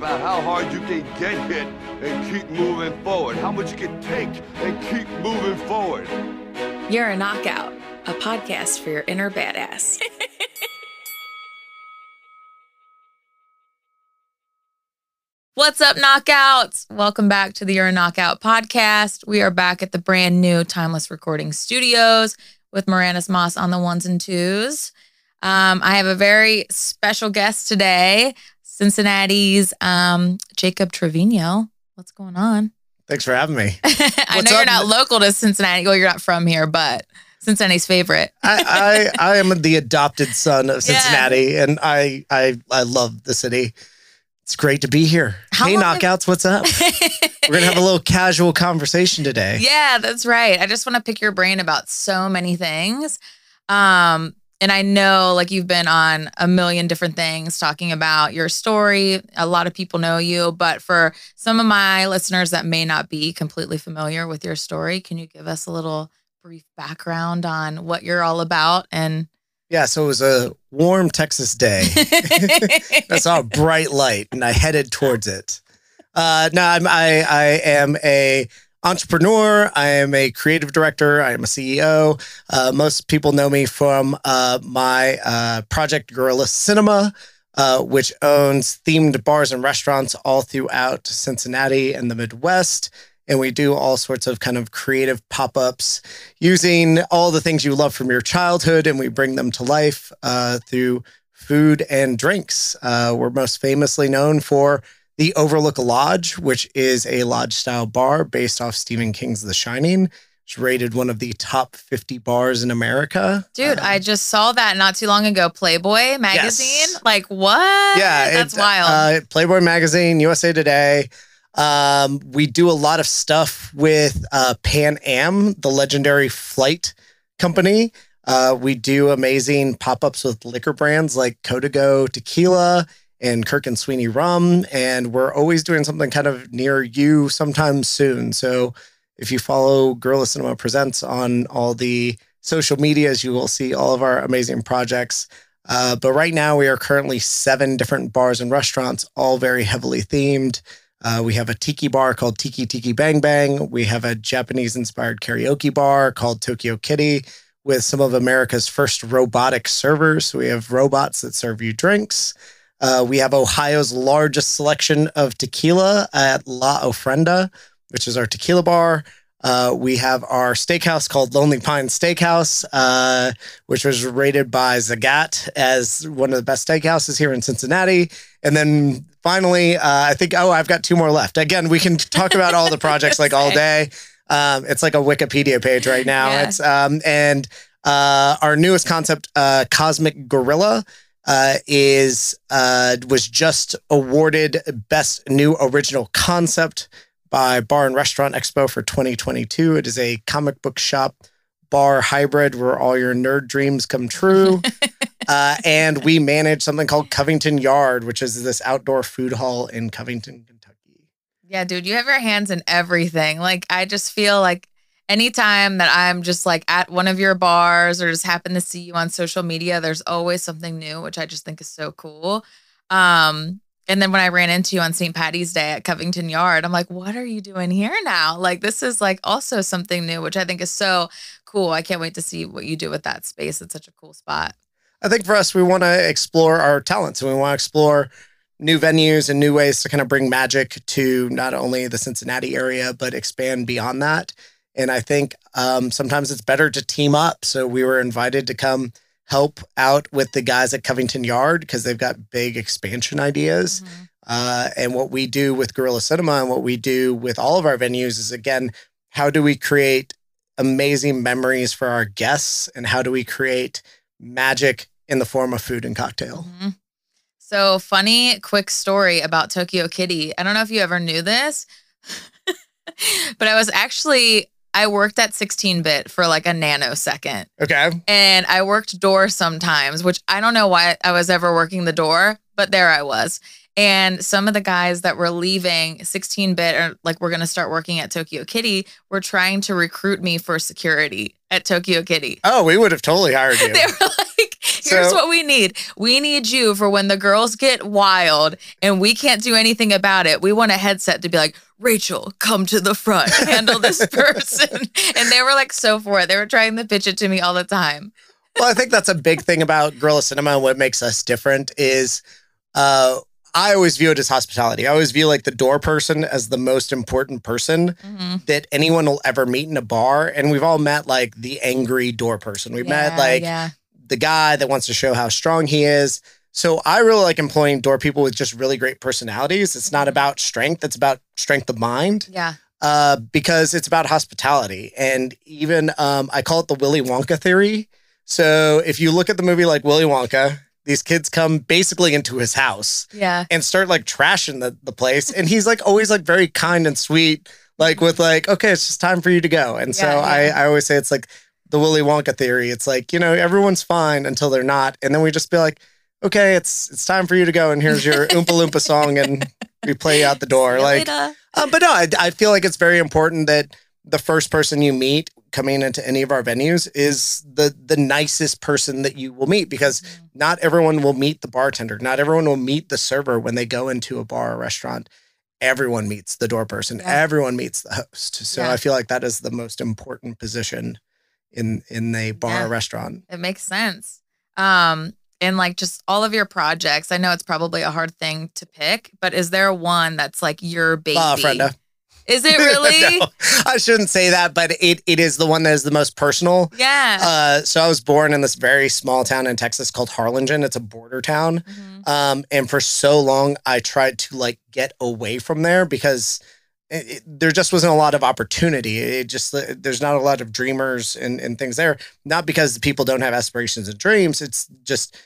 about how hard you can get hit and keep moving forward, how much you can take and keep moving forward. You're a Knockout, a podcast for your inner badass. What's up, Knockouts? Welcome back to the You're a Knockout podcast. We are back at the brand new Timeless Recording Studios with Moranis Moss on the ones and twos. Um, I have a very special guest today, Cincinnati's um, Jacob Trevino. What's going on? Thanks for having me. I know you're not local to Cincinnati. Well, you're not from here, but Cincinnati's favorite. I, I I am the adopted son of Cincinnati, and I I I love the city. It's great to be here. How hey, knockouts, what's up? We're gonna have a little casual conversation today. Yeah, that's right. I just want to pick your brain about so many things. Um, and I know like you've been on a million different things talking about your story. A lot of people know you, but for some of my listeners that may not be completely familiar with your story, can you give us a little brief background on what you're all about and Yeah, so it was a warm Texas day. I saw a bright light, and I headed towards it. Uh, no, I'm, I I am a entrepreneur. I am a creative director. I am a CEO. Uh, most people know me from uh, my uh, project Gorilla Cinema, uh, which owns themed bars and restaurants all throughout Cincinnati and the Midwest. And we do all sorts of kind of creative pop ups using all the things you love from your childhood, and we bring them to life uh, through food and drinks. Uh, we're most famously known for the Overlook Lodge, which is a lodge style bar based off Stephen King's The Shining. It's rated one of the top 50 bars in America. Dude, Um, I just saw that not too long ago. Playboy magazine. Like what? yeah, that's it- wild. Uh, Playboy Magazine, USA Today. Um, we do a lot of stuff with uh, Pan Am, the legendary flight company. Uh, we do amazing pop ups with liquor brands like Codigo Tequila and Kirk and Sweeney Rum. And we're always doing something kind of near you sometime soon. So if you follow Gorilla Cinema Presents on all the social medias, you will see all of our amazing projects. Uh, but right now, we are currently seven different bars and restaurants, all very heavily themed. Uh, we have a tiki bar called Tiki Tiki Bang Bang. We have a Japanese inspired karaoke bar called Tokyo Kitty with some of America's first robotic servers. So we have robots that serve you drinks. Uh, we have Ohio's largest selection of tequila at La Ofrenda, which is our tequila bar. Uh, we have our steakhouse called Lonely Pine Steakhouse, uh, which was rated by Zagat as one of the best steakhouses here in Cincinnati. And then finally, uh, I think, oh, I've got two more left. Again, we can talk about all the projects like all day. Um, it's like a Wikipedia page right now. Yeah. It's um, and uh, our newest concept, uh, Cosmic Gorilla, uh, is uh, was just awarded best new original concept by Bar and Restaurant Expo for 2022. It is a comic book shop bar hybrid where all your nerd dreams come true. uh, and we manage something called Covington Yard, which is this outdoor food hall in Covington, Kentucky. Yeah, dude, you have your hands in everything. Like, I just feel like anytime that I'm just like at one of your bars or just happen to see you on social media, there's always something new, which I just think is so cool. Um, and then when I ran into you on St. Patty's Day at Covington Yard, I'm like, what are you doing here now? Like, this is like also something new, which I think is so cool. I can't wait to see what you do with that space. It's such a cool spot. I think for us, we want to explore our talents and we want to explore new venues and new ways to kind of bring magic to not only the Cincinnati area, but expand beyond that. And I think um, sometimes it's better to team up. So we were invited to come help out with the guys at Covington Yard because they've got big expansion ideas. Mhm. Uh, and what we do with Gorilla Cinema and what we do with all of our venues is again, how do we create amazing memories for our guests and how do we create magic in the form of food and cocktail? Mhm. So funny, quick story about Tokyo Kitty. I don't know if you ever knew this, but I was actually I worked at 16 bit for like a nanosecond. Okay. And I worked door sometimes, which I don't know why I was ever working the door, but there I was. And some of the guys that were leaving 16 bit or like we're going to start working at Tokyo Kitty were trying to recruit me for security at Tokyo Kitty. Oh, we would have totally hired you. They were like, Here's So- what we need. We need you for when the girls get wild and we can't do anything about it. We want a headset to be like, Rachel, come to the front, handle this person. and they were like so for it. They were trying to pitch it to me all the time. well, I think that's a big thing about Gorilla Cinema and what makes us different is uh I always view it as hospitality. I always view like the door person as the most important person Mhm. that anyone will ever meet in a bar. And we've all met like the angry door person. We've met like yeah. The guy that wants to show how strong he is. So I really like employing door people with just really great personalities. It's not about strength, it's about strength of mind. Yeah. Uh, because it's about hospitality. And even um, I call it the Willy Wonka theory. So if you look at the movie like Willy Wonka, these kids come basically into his house Yeah. and start like trashing the, the place. And he's like always like very kind and sweet, like with like, okay, it's just time for you to go. And so Yeah, I. I always say it's like the Willy Wonka theory. It's like, you know, everyone's fine until they're not. And then we just be like, okay, it's it's time for you to go. And here's your Oompa Loompa song. And we play out the door. Like, um, but no, I, I feel like it's very important that the first person you meet coming into any of our venues is the the nicest person that you will meet because Mm-hmm. not everyone will meet the bartender. Not everyone will meet the server when they go into a bar or restaurant. Everyone meets the door person. Yeah. Everyone meets the host. So Yeah. I feel like that is the most important position in in a bar Yeah. or restaurant. It makes sense. Um, and like just all of your projects, I know it's probably a hard thing to pick, but is there one that's like your baby? Ah, Frenda. Is it really? No, I shouldn't say that, but it it is the one that is the most personal. Yeah. Uh, so I was born in this very small town in Texas called Harlingen. It's a border town. Mhm. Um, and for so long, I tried to like get away from there because it, it- there just wasn't a lot of opportunity. It just there's not a lot of dreamers and, and things there. Not because people don't have aspirations and dreams. It's just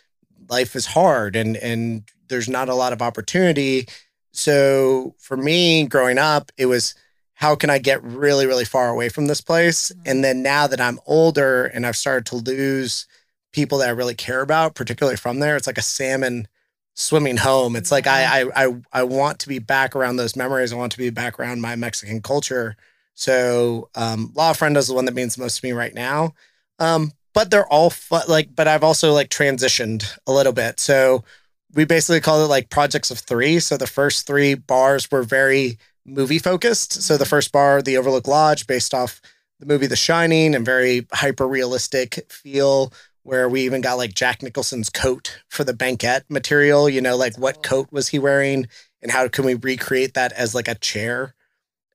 life is hard and and there's not a lot of opportunity. So for me, growing up, it was how can I get really really far away from this place? Mhm. And then now that I'm older and I've started to lose people that I really care about, particularly from there, it's like a salmon swimming home. It's like I, I I I want to be back around those memories. I want to be back around my Mexican culture. So um La Ofrenda is the one that means the most to me right now. Um, but they're all fun, like, but I've also like transitioned a little bit. So we basically call it like projects of three. So the first three bars were very movie focused. So the first bar, the Overlook Lodge, based off the movie The Shining and very hyper realistic feel where we even got like Jack Nicholson's coat for the banquet material, you know, like what coat was he wearing and how can we recreate that as like a chair?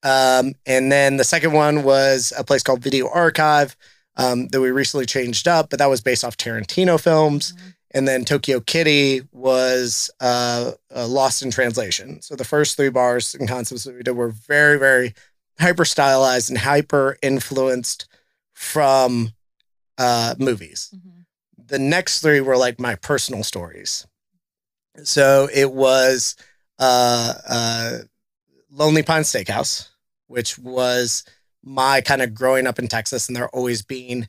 Um, and then the second one was a place called Video Archive um, that we recently changed up, but that was based off Tarantino films. Mhm. And then Tokyo Kitty was uh, uh, Lost in Translation. So the first three bars and concepts that we did were very, very hyper stylized and hyper influenced from uh, movies. Mhm. The next three were like my personal stories. So it was uh, uh, Lonely Pine Steakhouse, which was my kind of growing up in Texas and there always being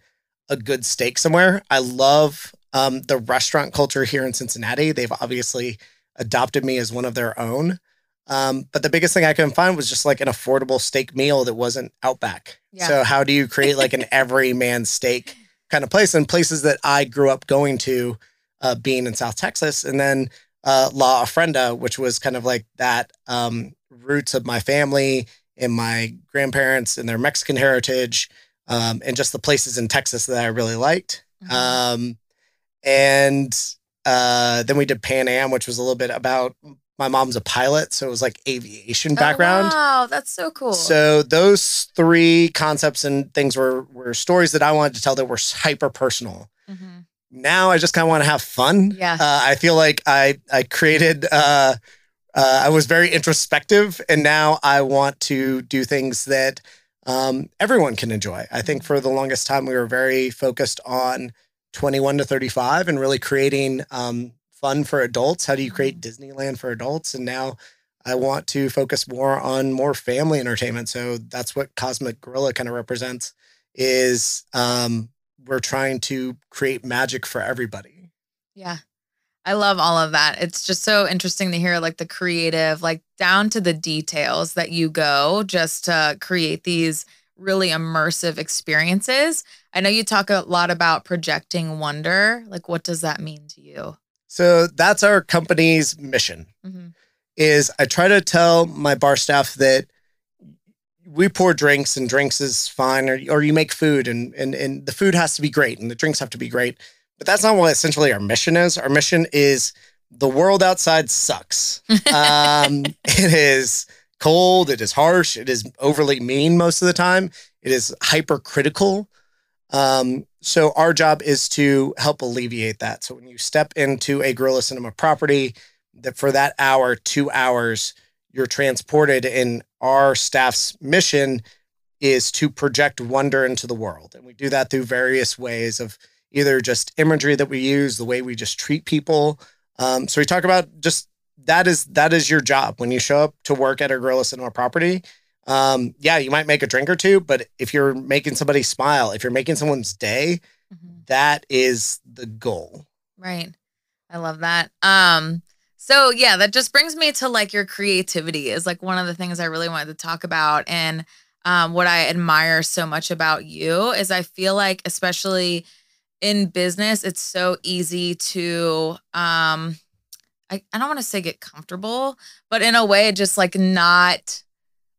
a good steak somewhere. I love um, the restaurant culture here in Cincinnati. They've obviously adopted me as one of their own. Um, but the biggest thing I couldn't find was just like an affordable steak meal that wasn't Outback. Yeah. So how do you create like an everyman steak kind of place and places that I grew up going to, uh, being in South Texas, and then uh, La Ofrenda, which was kind of like that um, roots of my family and my grandparents and their Mexican heritage, um, and just the places in Texas that I really liked. Mhm. Um, and uh, then we did Pan Am, which was a little bit about my mom's a pilot, so it was like aviation background. Oh, wow, that's so cool. So those three concepts and things were were stories that I wanted to tell that were hyper personal. Mhm. Now I just kind of want to have fun. Yeah. Uh, I feel like I I created. Uh, uh, I was very introspective, and now I want to do things that um, everyone can enjoy. I think for the longest time we were very focused on 21 to 35 and really creating um, fun for adults. How do you create Disneyland for adults? And now I want to focus more on more family entertainment. So that's what Cosmic Gorilla kind of represents. Is um, we're trying to create magic for everybody. Yeah. I love all of that. It's just so interesting to hear like the creative, like down to the details that you go just to create these really immersive experiences. I know you talk a lot about projecting wonder. Like, what does that mean to you? So that's our company's mission. Mm-hmm. Is I try to tell my bar staff that we pour drinks and drinks is fine, or, or you make food and, and and the food has to be great and the drinks have to be great. But that's not what essentially our mission is. Our mission is the world outside sucks. Um, it is cold. It is harsh. It is overly mean most of the time. It is hypercritical. Um, so our job is to help alleviate that. So when you step into a Gorilla Cinema property, that for that hour, two hours, you're transported, and our staff's mission is to project wonder into the world, and we do that through various ways of either just imagery that we use, the way we just treat people. Um, so we talk about just that is that is your job when you show up to work at a Gorilla Cinema property. Um, yeah, you might make a drink or two, but if you're making somebody smile, if you're making someone's day, Mhm. that is the goal. Right. I love that. Um so yeah, that just brings me to like your creativity is like one of the things I really wanted to talk about and um what I admire so much about you is I feel like especially in business it's so easy to um I, I don't want to say get comfortable, but in a way just like not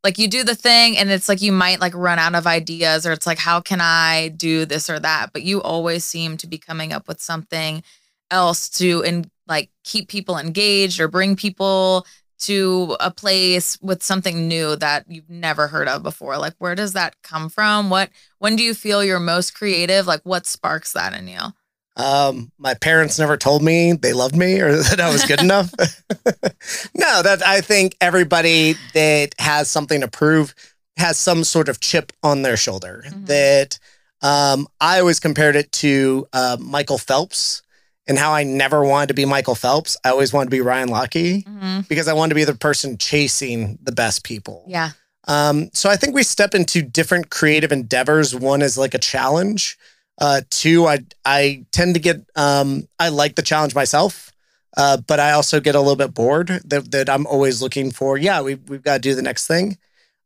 like you do the thing and it's like you might like run out of ideas or it's like how can I do this or that, but you always seem to be coming up with something else to and like keep people engaged or bring people to a place with something new that you've never heard of before. Like where does that come from? What when do you feel you're most creative? Like what sparks that in you Um, my parents never told me they loved me or that I was good enough. no, that I think everybody that has something to prove has some sort of chip on their shoulder. Mhm. That um, I always compared it to uh, Michael Phelps and how I never wanted to be Michael Phelps. I always wanted to be Ryan Lochte Mhm. because I wanted to be the person chasing the best people. yeah Um, so I think we step into different creative endeavors. One is like a challenge. Uh, two, I I tend to get um, I like the challenge myself, uh, but I also get a little bit bored that, that I'm always looking for. Yeah, we we've got to do the next thing.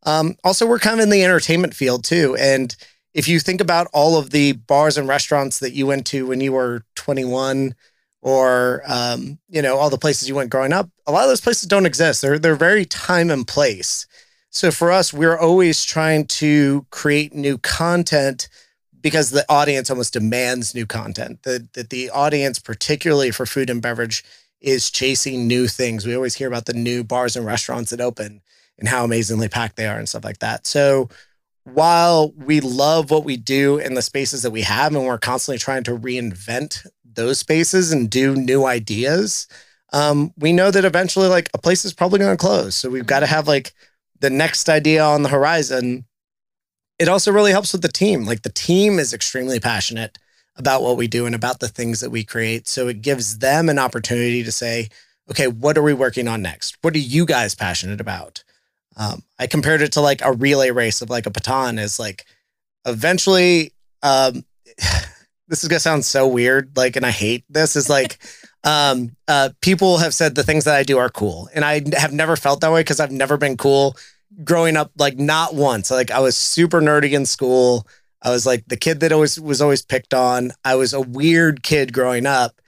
Um, also, we're kind of in the entertainment field too, and if you think about all of the bars and restaurants that you went to when you were 21, or um, you know all the places you went growing up, a lot of those places don't exist. They're they're very time and place. So for us, we're always trying to create new content because the audience almost demands new content. That that the audience, particularly for food and beverage, is chasing new things. We always hear about the new bars and restaurants that open and how amazingly packed they are and stuff like that. So while we love what we do in the spaces that we have, and we're constantly trying to reinvent those spaces and do new ideas, um, we know that eventually, like a place is probably going to close. So we've got to have like the next idea on the horizon. It also really helps with the team. Like the team is extremely passionate about what we do and about the things that we create. So it gives them an opportunity to say, okay, what are we working on next? What are you guys passionate about? Um, I compared it to like a relay race of like a baton is like eventually, um, this is gonna sound so weird, like, and I hate this is like, um, uh, people have said the things that I do are cool. And I have never felt that way because I've never been cool growing up, like not once. Like I was super nerdy in school. I was like the kid that always was always picked on. I was a weird kid growing up.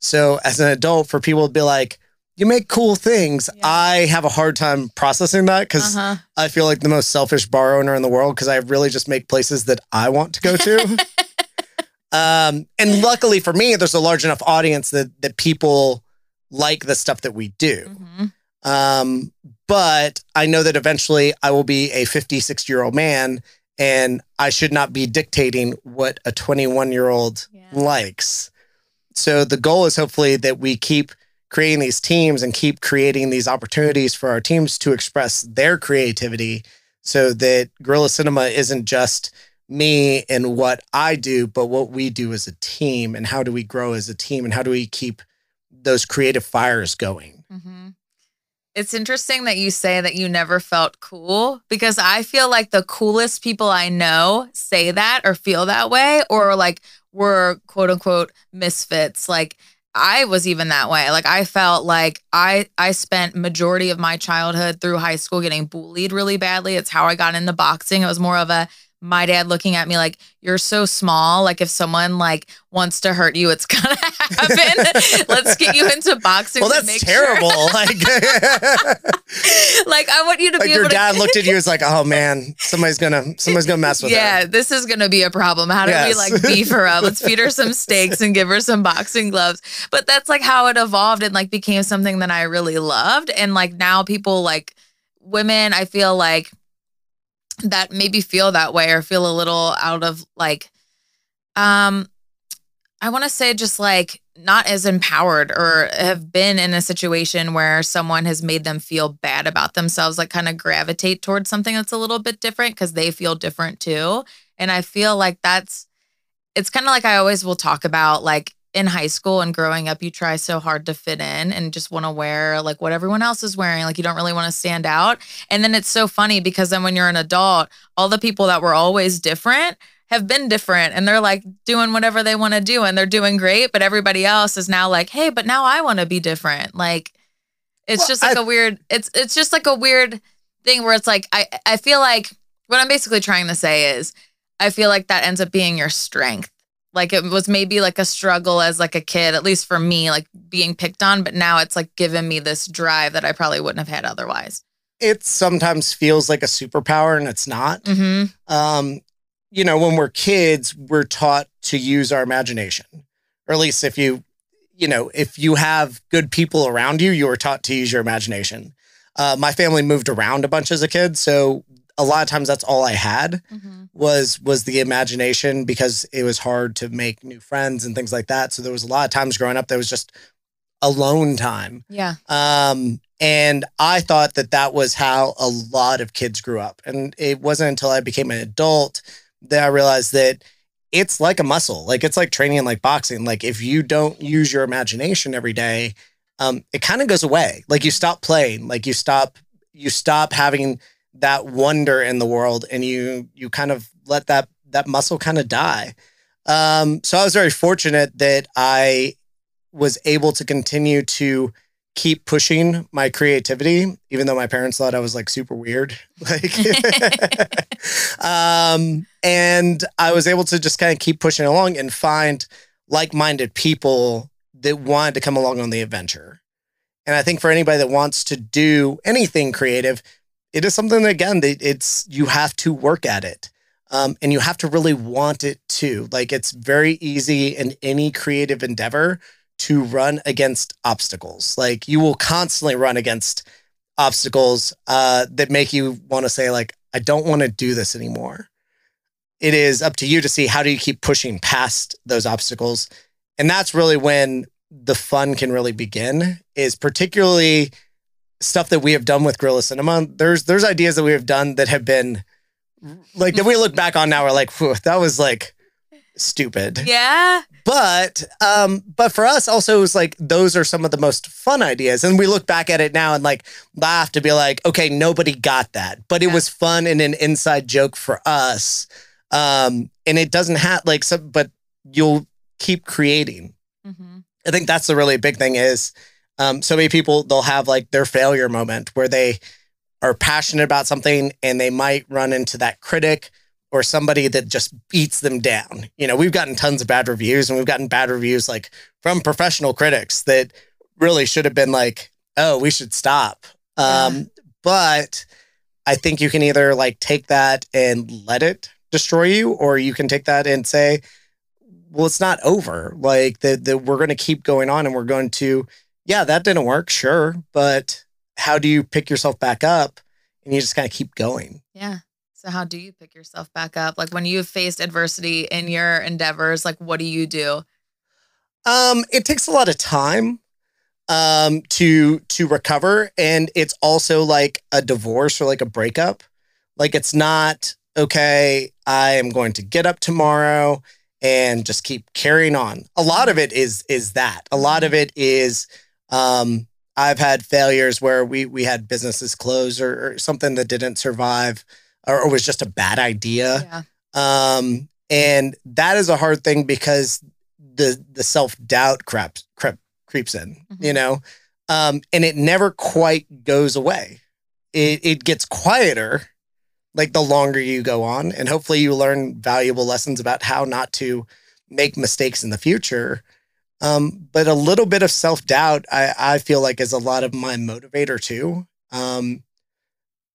So as an adult, for people to be like, you make cool things, Yeah. I have a hard time processing that because uh-huh. I feel like the most selfish bar owner in the world because I really just make places that I want to go to. um, and luckily for me, there's a large enough audience that that people like the stuff that we do. Mhm. Um, but I know that eventually I will be a 56 year old man and I should not be dictating what a 21 year old Yeah. likes. So the goal is hopefully that we keep creating these teams and keep creating these opportunities for our teams to express their creativity so that Gorilla Cinema isn't just me and what I do, but what we do as a team and how do we grow as a team and how do we keep those creative fires going. hmm It's interesting that you say that you never felt cool because I feel like the coolest people I know say that or feel that way or like were quote unquote misfits. Like I was even that way. Like I felt like I I spent majority of my childhood through high school getting bullied really badly. It's how I got into boxing. It was more of a my dad looking at me like you're so small. Like if someone like wants to hurt you it's gonna happen. Let's get you into boxing well that's make sure." terrible. Like like i want you to like be your dad to looked at you as like oh man somebody's gonna somebody's gonna mess with yeah her this is gonna be a problem. How do we like beef her up? Let's feed her some steaks and give her some boxing gloves. But that's like how it evolved and like became something that i really loved. And like now people like women i feel like that maybe feel that way or feel a little out of like um i want to say just like not as empowered or have been in a situation where someone has made them feel bad about themselves like kind of gravitate towards something that's a little bit different because they feel different too. And i feel like that's it's kind of like i always will talk about like in high school and growing up you try so hard to fit in and just want to wear like what everyone else is wearing like you don't really want to stand out. And then it's so funny because then when you're an adult all the people that were always different have been different and they're like doing whatever they want to do and they're doing great but everybody else is now like hey but now i want to be different. Like it's Well, just like I- a weird it's it's just like a weird thing where it's like i i feel like what i'm basically trying to say is i feel like that ends up being your strength like it was maybe like a struggle as like a kid at least for me like being picked on but now it's like given me this drive that i probably wouldn't have had otherwise. It sometimes feels like a superpower and it's not. Mm-hmm. Um, you know, when we're kids, we're taught to use our imagination, or at least if you, you know, if you have good people around you, you are taught to use your imagination. Uh, my family moved around a bunch as a kid, so a lot of times that's all I had mm-hmm was was the imagination because it was hard to make new friends and things like that. So there was a lot of times growing up that was just alone time. yeah Um, and I thought that that was how a lot of kids grew up. And it wasn't until I became an adult that I realized that it's like a muscle. Like it's like training and like boxing. Like if you don't use your imagination every day, um, it kind of goes away. Like you stop playing, like you stop, you stop having that wonder in the world and you you kind of let that that muscle kind of die. Um, so I was very fortunate that I was able to continue to keep pushing my creativity, even though my parents thought I was like super weird. Like, um, and I was able to just kind of keep pushing along and find like minded people that wanted to come along on the adventure. And I think for anybody that wants to do anything creative, it is something that, again, that it's you have to work at it. Um, and you have to really want it too. Like it's very easy in any creative endeavor to run against obstacles. Like you will constantly run against obstacles uh, that make you want to say, like, I don't want to do this anymore. It is up to you to see how do you keep pushing past those obstacles. And that's really when the fun can really begin, is particularly stuff that we have done with Gorilla Cinema. There's there's ideas that we have done that have been like that we look back on now, we're like, "Whew, that was like stupid yeah but um but for us also it was like those are some of the most fun ideas and we look back at it now and like laugh to be like okay nobody got that but it Yeah. was fun and an inside joke for us um and it doesn't have like some but you'll keep creating mm-hmm. I think that's the really big thing is um, so many people they'll have like their failure moment where they are passionate about something and they might run into that critic or somebody that just beats them down. You know, we've gotten tons of bad reviews and we've gotten bad reviews like from professional critics that really should have been like, oh, we should stop. Um, but I think you can either like take that and let it destroy you, or you can take that and say, well, it's not over. Like that, that we're going to keep going on and we're going to, yeah, that didn't work, sure, but how do you pick yourself back up and you just kind of keep going? Yeah. So how do you pick yourself back up? Like when you've faced adversity in your endeavors, like what do you do? Um, it takes a lot of time um to to recover and it's also like a divorce or like a breakup. Like it's not okay, I am going to get up tomorrow and just keep carrying on. A lot of it is is that. A lot of it is um I've had failures where we we had businesses close or, or something that didn't survive or, or was just a bad idea. Yeah. Um, and that is a hard thing because the the self doubt creeps creep, creeps in, you Mhm. know, um, and it never quite goes away. It it gets quieter, like the longer you go on. And hopefully you learn valuable lessons about how not to make mistakes in the future. Um, but a little bit of self doubt, I, I feel like, is a lot of my motivator too. Um,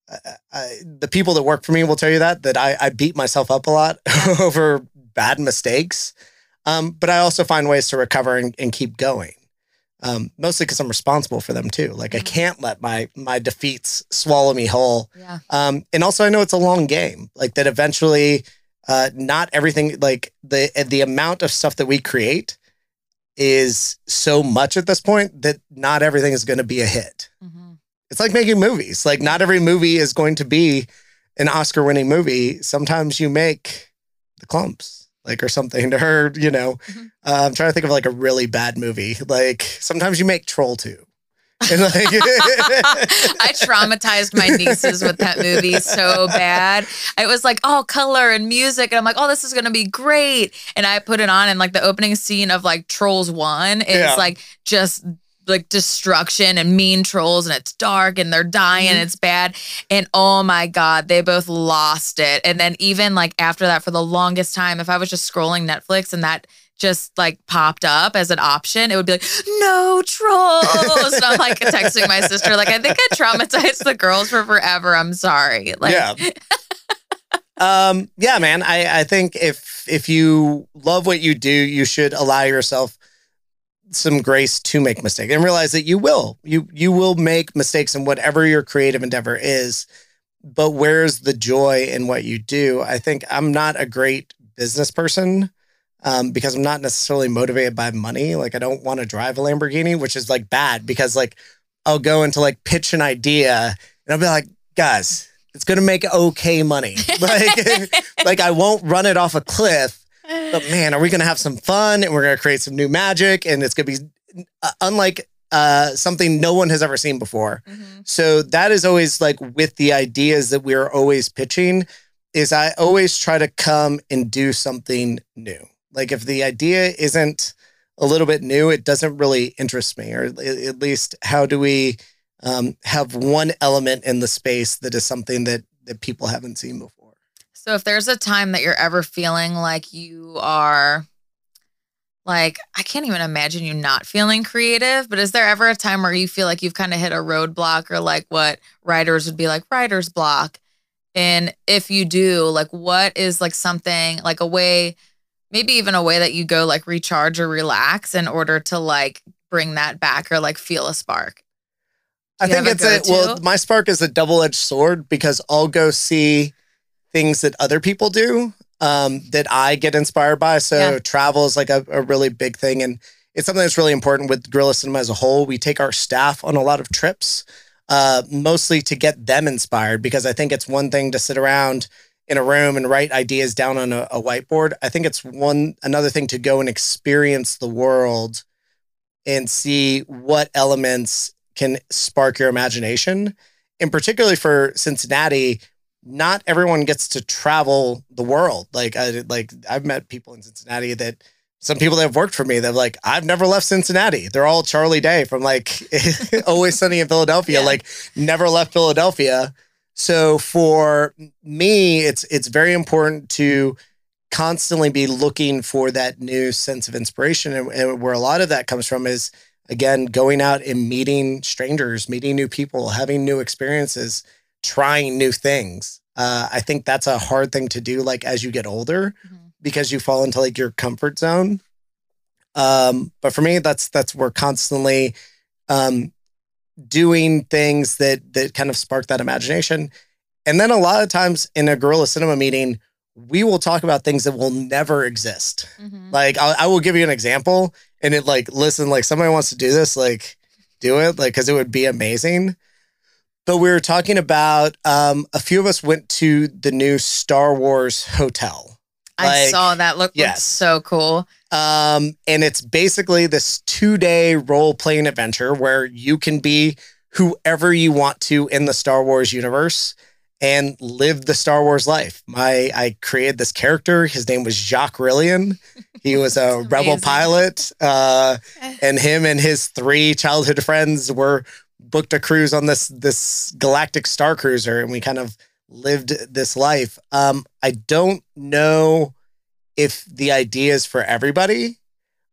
I, I, the people that work for me will tell you that that I, I beat myself up a lot over bad mistakes. Um, but I also find ways to recover and, and keep going. Um, mostly because I'm responsible for them too. Like I Mhm. can't let my my defeats swallow me whole. Yeah. Um, and also I know it's a long game. Like that eventually, uh, not everything like the the amount of stuff that we create is so much at this point that not everything is going to be a hit. Mhm. It's like making movies. Like not every movie is going to be an Oscar winning movie. Sometimes you make the Klumps, like or something, or you know, Mhm. uh, I'm trying to think of like a really bad movie. Like sometimes you make Troll two. And like, I traumatized my nieces with that movie so bad. It was like all color and music, and I'm like, oh, this is gonna be great. And I put it on, and like the opening scene of like Trolls One is Yeah. like just like destruction and mean trolls, and it's dark and they're dying, Mhm. it's bad. And oh my god, they both lost it. And then even like after that, for the longest time, if I was just scrolling Netflix and that just like popped up as an option, it would be like, no trolls. and I'm like texting my sister, like, I think I traumatized the girls for forever. I'm sorry. Like, yeah. um, yeah, man. I, I think if if you love what you do, you should allow yourself some grace to make mistakes and realize that you will. You you will make mistakes in whatever your creative endeavor is. But where's the joy in what you do? I think I'm not a great business person um, because I'm not necessarily motivated by money. Like I don't want to drive a Lamborghini, which is like bad because like I'll go into like pitch an idea and I'll be like, guys, it's gonna make okay money. Like, like I won't run it off a cliff, but man, are we gonna have some fun and we're gonna create some new magic and it's gonna be uh, unlike uh, something no one has ever seen before. Mhm. So that is always like with the ideas that we're always pitching is I always try to come and do something new. Like if the idea isn't a little bit new, it doesn't really interest me. Or at at least how do we um, have one element in the space that is something that that people haven't seen before? So if there's a time that you're ever feeling like you are like I can't even imagine you not feeling creative, but is there ever a time where you feel like you've kind of hit a roadblock or like what writers would be like writer's block? And if you do, like what is like something like a way maybe even a way that you go like recharge or relax in order to like bring that back or like feel a spark? I Do you think it's a a well, my spark is a double edged sword because I'll go see things that other people do um, that I get inspired by. So Yeah. travel is like a, a really big thing, and it's something that's really important with Gorilla Cinema as a whole. We take our staff on a lot of trips, uh, mostly to get them inspired because I think it's one thing to sit around in a room and write ideas down on a, a whiteboard. I think it's one another thing to go and experience the world and see what elements can spark your imagination. And particularly for Cincinnati, not everyone gets to travel the world. Like I like I've met people in Cincinnati that some people that have worked for me that like I've never left Cincinnati. They're all Charlie Day from like Always Sunny in Philadelphia. Yeah. Like never left Philadelphia. So for me, it's it's very important to constantly be looking for that new sense of inspiration, and, and where a lot of that comes from is again going out and meeting strangers, meeting new people, having new experiences, trying new things. Uh, I think that's a hard thing to do, like as you get older, Mhm. because you fall into like your comfort zone. Um, but for me, that's that's we're constantly um, doing things that that kind of spark that imagination. And then a lot of times in a Gorilla Cinema meeting, we will talk about things that will never exist. Mhm. Like I'll, I will give you an example, and it like listen, like somebody wants to do this, like do it, like because it would be amazing. But we were talking about um, a few of us went to the new Star Wars hotel. I Like, saw that look yes. yes. so cool. Um, and it's basically this two day role playing adventure where you can be whoever you want to in the Star Wars universe and live the Star Wars life. My I created this character. His name was Jacques Rillian. He was a rebel pilot. Uh, and him and his three childhood friends were booked a cruise on this this galactic star cruiser, and we kind of lived this life. Um, I don't know if the idea is for everybody,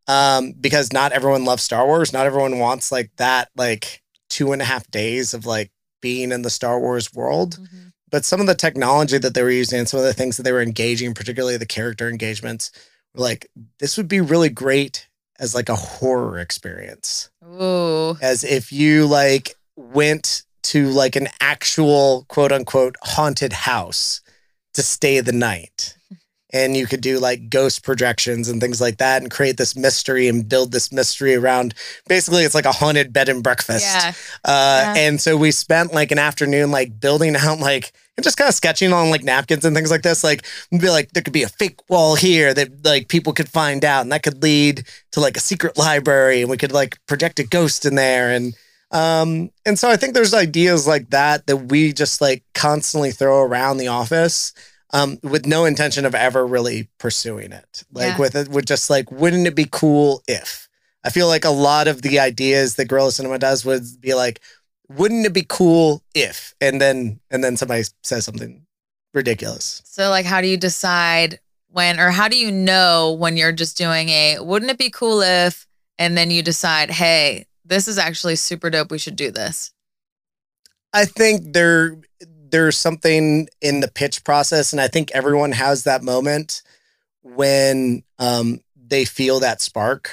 um, because not everyone loves Star Wars. Not everyone wants like that, like two and a half days of like being in the Star Wars world. Mhm. But some of the technology that they were using and some of the things that they were engaging, particularly the character engagements, were like, this would be really great as like a horror experience Ooh. as if you like went to like an actual quote unquote haunted house to stay the night. And you could do like ghost projections and things like that and create this mystery and build this mystery around basically it's like a haunted bed and breakfast. Yeah. Uh, Yeah. And so we spent like an afternoon like building out like and just kind of sketching on like napkins and things like this. Like be like there could be a fake wall here that like people could find out, and that could lead to like a secret library, and we could like project a ghost in there, and um and so I think there's ideas like that that we just like constantly throw around the office. Um, with no intention of ever really pursuing it, like Yeah. with it, with just like, wouldn't it be cool if? I feel like a lot of the ideas that Gorilla Cinema does would be like, wouldn't it be cool if? And then and then somebody says something ridiculous. So, like, how do you decide when, or how do you know when you're just doing a, wouldn't it be cool if, and then you decide, hey, this is actually super dope. We should do this. I think there there's something in the pitch process, and I think everyone has that moment when um, they feel that spark,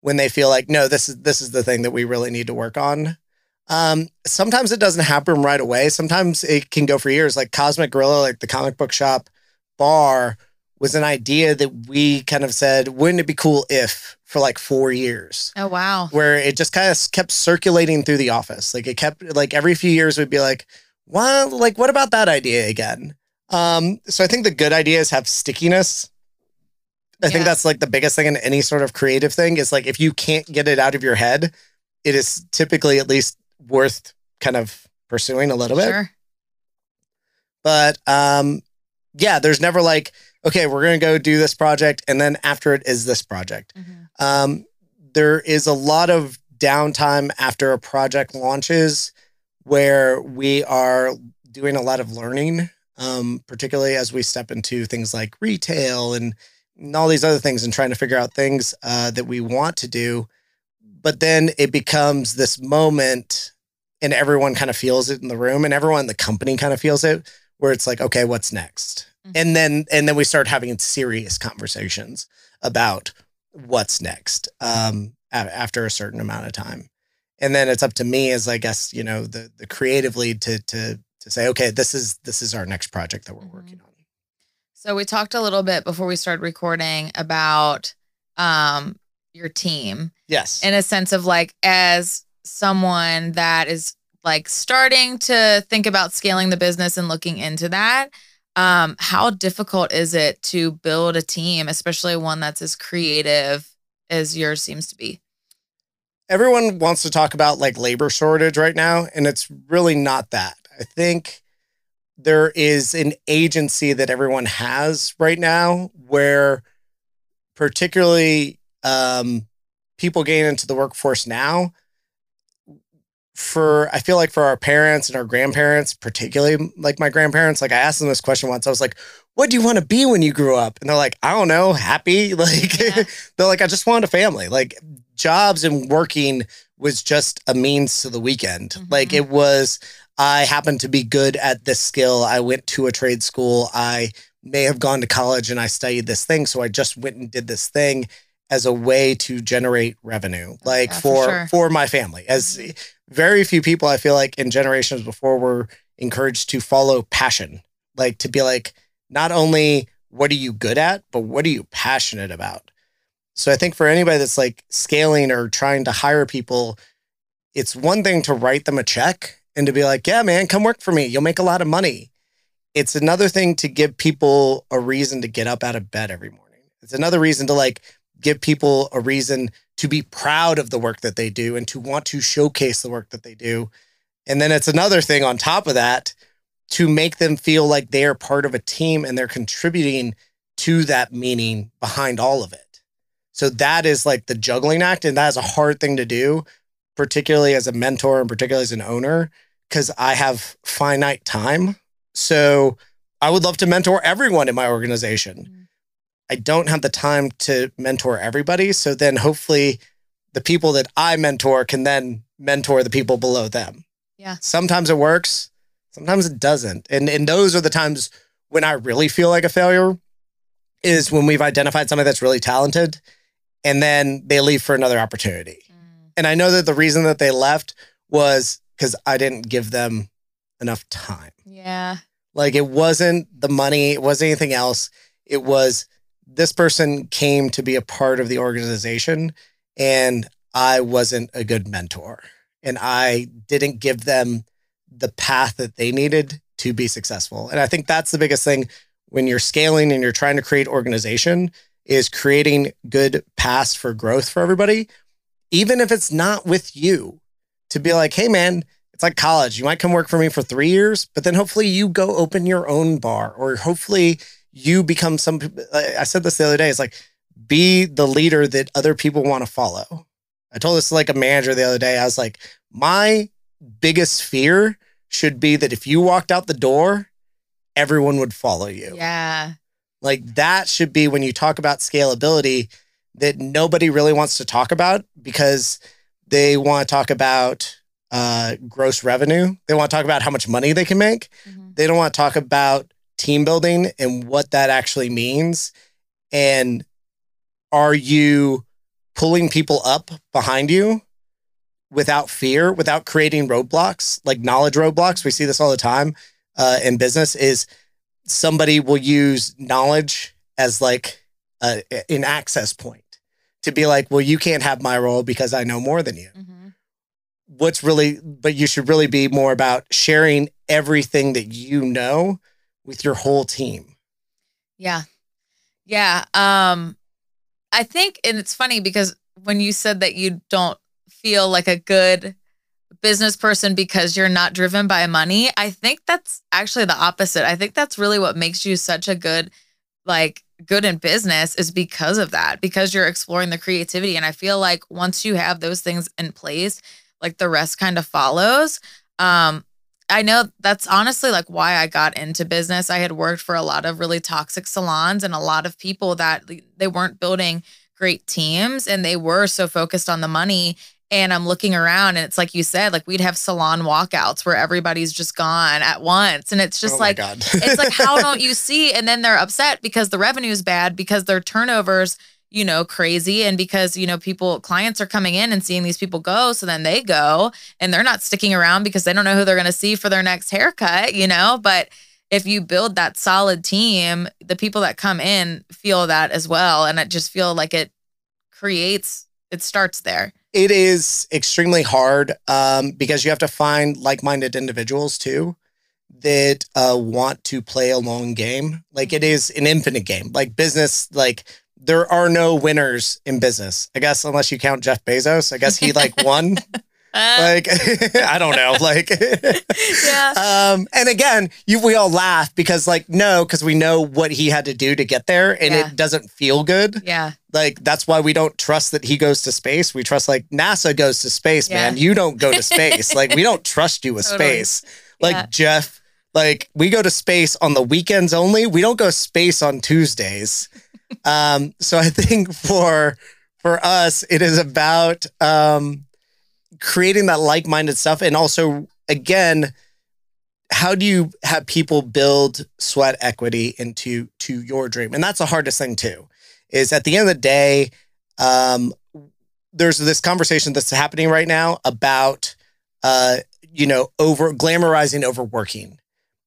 when they feel like, no, this is this is the thing that we really need to work on. Um, sometimes it doesn't happen right away. Sometimes it can go for years. Like Cosmic Gorilla, like the comic book shop bar, was an idea that we kind of said, wouldn't it be cool if for like four years? Oh, wow. where it just kind of kept circulating through the office. Like it kept like every few years we'd be like, well, like what about that idea again? Um, so I think the good ideas have stickiness. I Yeah. think that's like the biggest thing in any sort of creative thing is like if you can't get it out of your head, it is typically at least worth kind of pursuing a little bit. Sure. But um yeah, there's never like, okay, we're gonna go do this project and then after it is this project Mhm. um, there is a lot of downtime after a project launches where we are doing a lot of learning, um, particularly as we step into things like retail and, and all these other things and trying to figure out things uh, that we want to do. But then it becomes this moment, and everyone kind of feels it in the room, and everyone in the company kind of feels it, where it's like, okay, what's next? Mhm. And then and then we start having serious conversations about what's next um, a- after a certain amount of time. And then it's up to me as I guess, you know, the the creative lead to to to say, okay, this is this is our next project that we're Mhm. working on. So we talked a little bit before we started recording about um your team Yes. in a sense of like as someone that is like starting to think about scaling the business and looking into that um how difficult is it to build a team especially one that's as creative as yours seems to be everyone wants to talk about like labor shortage right now, and it's really not that. I think there is an agency that everyone has right now where, particularly um, people getting into the workforce now, for I feel like for our parents and our grandparents, particularly like my grandparents, like I asked them this question once. I was like, "What do you want to be when you grew up?" And they're like, "I don't know, happy." Like Yeah. they're like, "I just wanted a family." Like jobs and working was just a means to the weekend. Mhm. Like it was, I happened to be good at this skill. I went to a trade school. I may have gone to college and I studied this thing. So I just went and did this thing as a way to generate revenue, like yeah, for for sure. for my family. As very few people I feel like in generations before were encouraged to follow passion, like to be like not only what are you good at, but what are you passionate about. So I think for anybody that's like scaling or trying to hire people, it's one thing to write them a check and to be like, yeah, man, come work for me. You'll make a lot of money. It's another thing to give people a reason to get up out of bed every morning. It's another reason to like give people a reason to be proud of the work that they do and to want to showcase the work that they do. And then it's another thing on top of that to make them feel like they are part of a team and they're contributing to that meaning behind all of it. So that is like the juggling act. And that is a hard thing to do, particularly as a mentor and particularly as an owner, because I have finite time. So I would love to mentor everyone in my organization. Mhm. I don't have the time to mentor everybody. So then hopefully the people that I mentor can then mentor the people below them. Yeah. Sometimes it works, sometimes it doesn't. And and those are the times when I really feel like a failure is when we've identified somebody that's really talented and then they leave for another opportunity. Mm. And I know that the reason that they left was because I didn't give them enough time. Yeah. Like it wasn't the money, it wasn't anything else. It was this person came to be a part of the organization and I wasn't a good mentor and I didn't give them the path that they needed to be successful. And I think that's the biggest thing when you're scaling and you're trying to create organization is creating good paths for growth for everybody, even if it's not with you. To be like, hey man, it's like college. You might come work for me for three years, but then hopefully you go open your own bar, or hopefully you become some. I said this the other day. It's like be the leader that other people want to follow. I told this to like a manager the other day. I was like, my biggest fear should be that if you walked out the door, everyone would follow you. Yeah. Like that should be when you talk about scalability that nobody really wants to talk about because they want to talk about uh, gross revenue. They want to talk about how much money they can make. Mhm. They don't want to talk about team building and what that actually means. And are you pulling people up behind you without fear, without creating roadblocks, like knowledge roadblocks? We see this all the time uh, in business. Is somebody will use knowledge as like a, an access point to be like, well, you can't have my role because I know more than you Mhm. what's really but you should really be more about sharing everything that you know with your whole team Yeah. Yeah. Um I think and it's funny because when you said that you don't feel like a good business person because you're not driven by money, I think that's actually the opposite. I think that's really what makes you such a good like good in business is because of that, because you're exploring the creativity and I feel like once you have those things in place, like the rest kind of follows. Um I know that's honestly like why I got into business. I had worked for a lot of really toxic salons and a lot of people that they weren't building great teams and they were so focused on the money. And I'm looking around and it's like you said, like we'd have salon walkouts where everybody's just gone at once. And it's just Oh like, it's like, how don't you see? And then they're upset because the revenue is bad because their turnovers, you know, crazy. And because, you know, people, clients are coming in and seeing these people go. So then they go and they're not sticking around because they don't know who they're going to see for their next haircut, you know? But if you build that solid team, the people that come in feel that as well. And I just feel like it creates, it starts there. It is extremely hard um, because you have to find like-minded individuals too that uh, want to play a long game. Like it is an infinite game. Like business like there are no winners in business i guess unless you count jeff bezos. I guess he like won like i don't know like Yeah. um and again you we all laugh because like no because we know what he had to do to get there and Yeah. it doesn't feel good yeah. like that's why we don't trust that he goes to space we trust like nasa goes to space Yeah. man you don't go to space like we don't trust you with Totally. space like Yeah. jeff like we go to space on the weekends only we don't go space on tuesdays um so i think for for us it is about um creating that like-minded stuff. And also again how do you have people build sweat equity into to your dream? And that's the hardest thing too is at the end of the day um there's this conversation that's happening right now about uh you know over glamorizing overworking.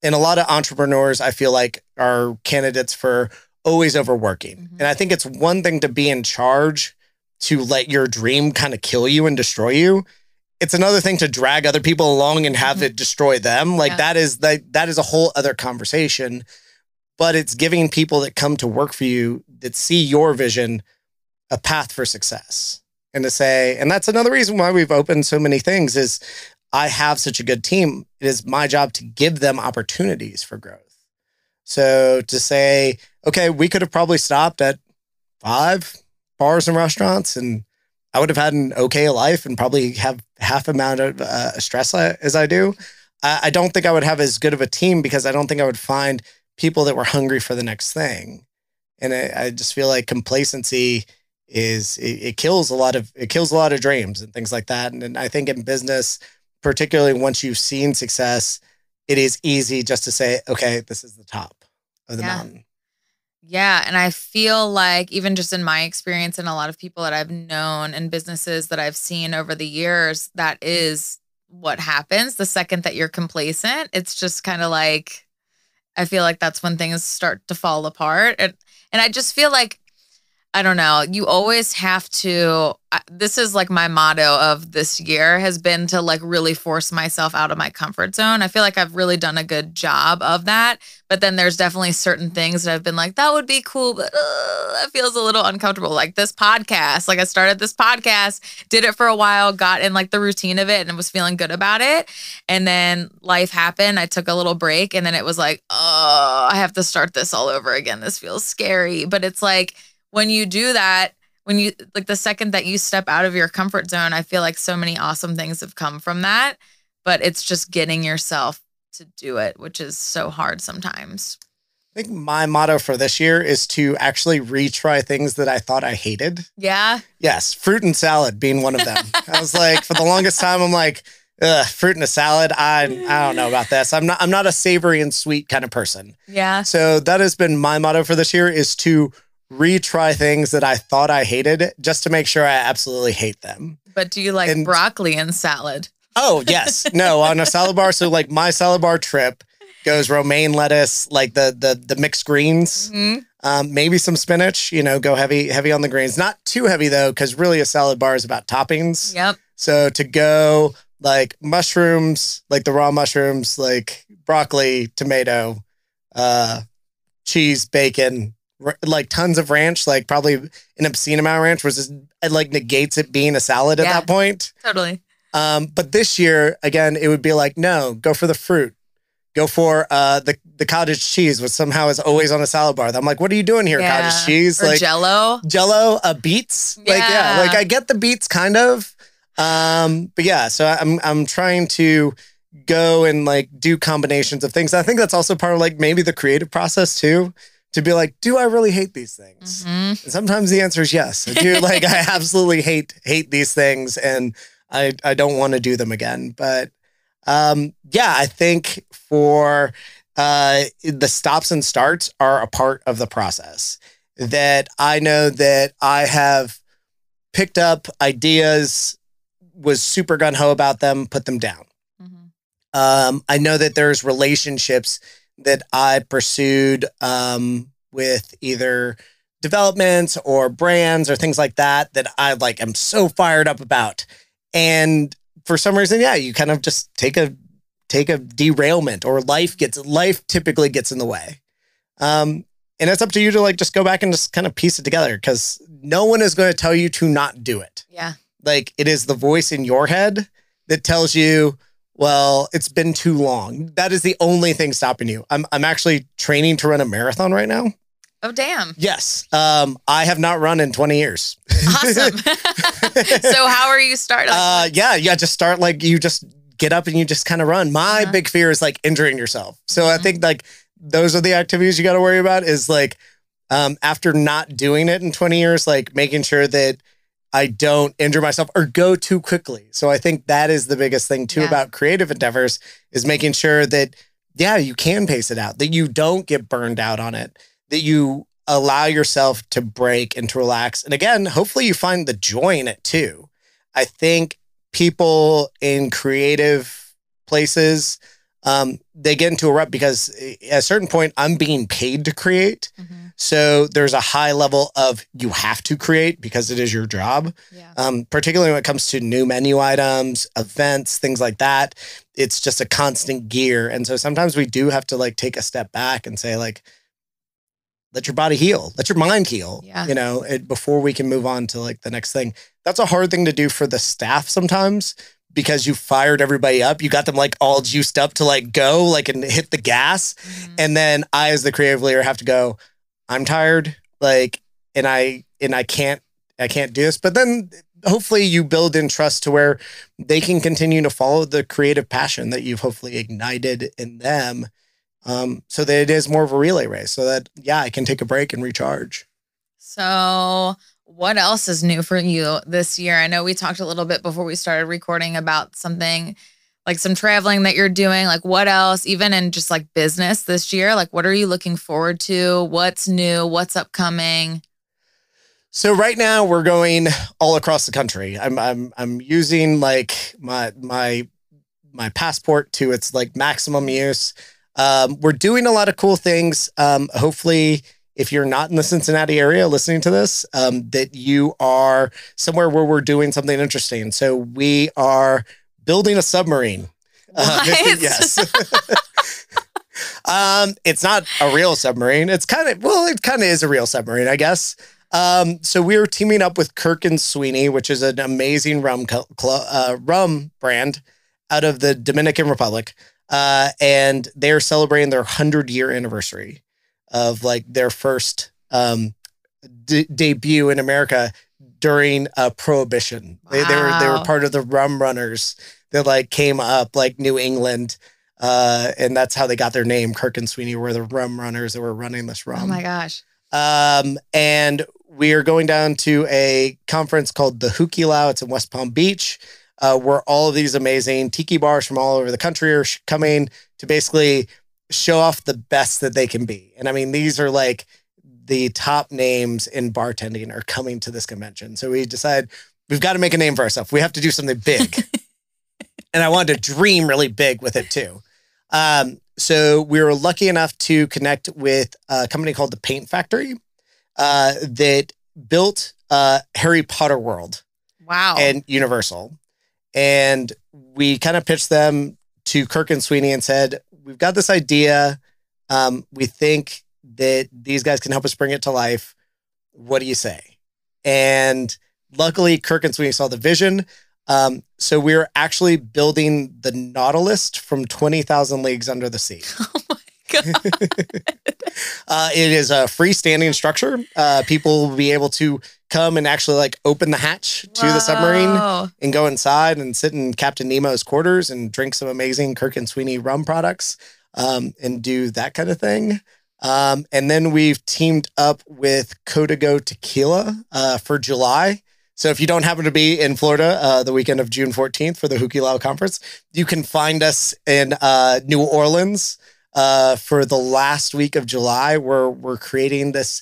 And a lot of entrepreneurs i feel like are candidates for always overworking. Mhm. and i think it's one thing to be in charge to let your dream kind of kill you and destroy you it's another thing to drag other people along and have Mhm. it destroy them like Yeah. that is like that is a whole other conversation but it's giving people that come to work for you that see your vision a path for success and to say and that's another reason why we've opened so many things is i have such a good team it is my job to give them opportunities for growth so to say okay we could have probably stopped at five bars and restaurants and i would have had an okay life and probably have half the amount of uh, stress as i do I, I don't think I would have as good of a team because I don't think I would find people that were hungry for the next thing. And I, I just feel like complacency is it, it kills a lot of it kills a lot of dreams and things like that. And, and I think in business, particularly once you've seen success, it is easy just to say, okay, this is the top of the Yeah. mountain. Yeah. And I feel like, even just in my experience and a lot of people that I've known and businesses that I've seen over the years, that is what happens the second that you're complacent. It's just kind of like, I feel like that's when things start to fall apart. And, and I just feel like, I don't know, you always have to. This is like my motto of this year has been to like really force myself out of my comfort zone. I feel like I've really done a good job of that. But then there's definitely certain things that I've been like, that would be cool, but uh, that feels a little uncomfortable. Like this podcast, like I started this podcast, did it for a while, got in like the routine of it and was feeling good about it. And then life happened. I took a little break and then it was like, oh, I have to start this all over again. This feels scary. But it's like when you do that, when you like the second that you step out of your comfort zone, I feel like so many awesome things have come from that. But it's just getting yourself to do it, which is so hard sometimes. I think my motto for this year is to actually retry things that I thought I hated. Yeah. Yes, fruit and salad being one of them. I was like, for the longest time, I'm like, Ugh, fruit and a salad. I I don't know about this. I'm not I'm not a savory and sweet kind of person. Yeah. So that has been my motto for this year is to retry things that I thought I hated just to make sure I absolutely hate them. But do you like And- broccoli and salad? Oh, yes. No, on a salad bar. So like my salad bar trip goes romaine lettuce, like the the the mixed greens, Mhm. um, maybe some spinach, you know, go heavy, heavy on the greens. Not too heavy though, because really a salad bar is about toppings. Yep. So to go like mushrooms, like the raw mushrooms, like broccoli, tomato, uh, cheese, bacon, like tons of ranch, like probably an obscene amount of ranch, which is it like negates it being a salad at Yeah. that point. Totally. Um, but this year, again, it would be like, no, go for the fruit. Go for uh, the the cottage cheese, which somehow is always on a salad bar. I'm like, what are you doing here, Yeah. cottage cheese? Or like jello. Jello, uh, beets. Like yeah, Yeah. like I get the beets kind of. Um, but yeah, so I'm I'm trying to go and like do combinations of things. I think that's also part of like maybe the creative process too. To be like, do I really hate these things? Mhm. And sometimes the answer is yes. I do like I absolutely hate hate these things and I I don't want to do them again. But um yeah, I think for uh the stops and starts are a part of the process. That I know that I have picked up ideas, was super gun ho about them, put them down. Mhm. Um, I know that there's relationships that I pursued um, with either developments or brands or things like that that I like am so fired up about. And for some reason, yeah, you kind of just take a take a derailment or life gets life typically gets in the way. Um, and it's up to you to like just go back and just kind of piece it together because no one is going to tell you to not do it Yeah. like it is the voice in your head that tells you well it's been too long that is the only thing stopping you i'm, I'm actually training to run a marathon right now Oh, damn. yes um, i have not run in 20 years Awesome. so, how are you starting? uh, yeah yeah just start like you just get up and you just kind of run my Yeah. big fear is like injuring yourself so i Mhm. think like those are the activities you got to worry about is like um, after not doing it in 20 years like making sure that I don't injure myself or go too quickly. So I think that is the biggest thing too Yeah. about creative endeavors is making sure that yeah, you can pace it out, that you don't get burned out on it, that you allow yourself to break and to relax. And again, hopefully you find the joy in it too. I think people in creative places um, they get into a rut because at a certain point I'm being paid to create. Mhm. So there's a high level of you have to create because it is your job. Yeah. Um, particularly when it comes to new menu items, events, things like that. It's just a constant gear. And so sometimes we do have to like take a step back and say, like, let your body heal, let your mind heal, Yeah. you know, it, before we can move on to like the next thing. That's a hard thing to do for the staff sometimes because you fired everybody up. You got them like all juiced up to like go, like, and hit the gas. Mhm. And then I, as the creative leader, have to go, I'm tired, like, and I and I can't I can't do this. But then hopefully you build in trust to where they can continue to follow the creative passion that you've hopefully ignited in them. Um, so that it is more of a relay race so that, yeah, I can take a break and recharge. So, what else is new for you this year? I know we talked a little bit before we started recording about something like some traveling that you're doing. Like, what else, even in just like business this year? Like, what are you looking forward to? What's new? What's upcoming? So right now we're going all across the country. I'm I'm I'm using like my my my passport to its like maximum use. Um, we're doing a lot of cool things. Um, hopefully, if you're not in the Cincinnati area listening to this, um, that you are somewhere where we're doing something interesting. So we are building a submarine. What? yes. um, it's not a real submarine. It's kind of well, it kind of is a real submarine, I guess. Um, so we are teaming up with Kirk and Sweeney, which is an amazing rum cl- cl- uh, rum brand out of the Dominican Republic, uh, and they're celebrating their hundred year anniversary of like their first um, de- debut in America during uh, Prohibition. They, they were they were part of the rum runners that like came up like New England. Uh, and that's how they got their name. Kirk and Sweeney were the rum runners that were running this rum. Oh my gosh. Um, and we are going down to a conference called the Hukilau. It's in West Palm Beach, uh, where all of these amazing tiki bars from all over the country are sh- coming to basically show off the best that they can be. And I mean, these are like the top names in bartending are coming to this convention. So we decided we've got to make a name for ourselves. We have to do something big. and I wanted to dream really big with it too. Um, so we were lucky enough to connect with a company called the Paint Factory uh, that built uh, Harry Potter World Wow. and Universal. And we kind of pitched them to Kirk and Sweeney and said, We've got this idea. Um, we think that these guys can help us bring it to life. What do you say? And luckily, Kirk and Sweeney saw the vision. Um, so we're actually building the Nautilus from 20,000 Leagues Under the Sea. oh my god. Uh, it is a freestanding structure. Uh, people will be able to come and actually like open the hatch to the submarine and go inside and sit in Captain Nemo's quarters and drink some amazing Kirk and Sweeney rum products um, and do that kind of thing. Um, and then we've teamed up with Codigo Tequila uh, for July. So if you don't happen to be in Florida uh, the weekend of June 14th for the Hukilau conference, you can find us in uh, New Orleans uh, for the last week of July, where we're creating this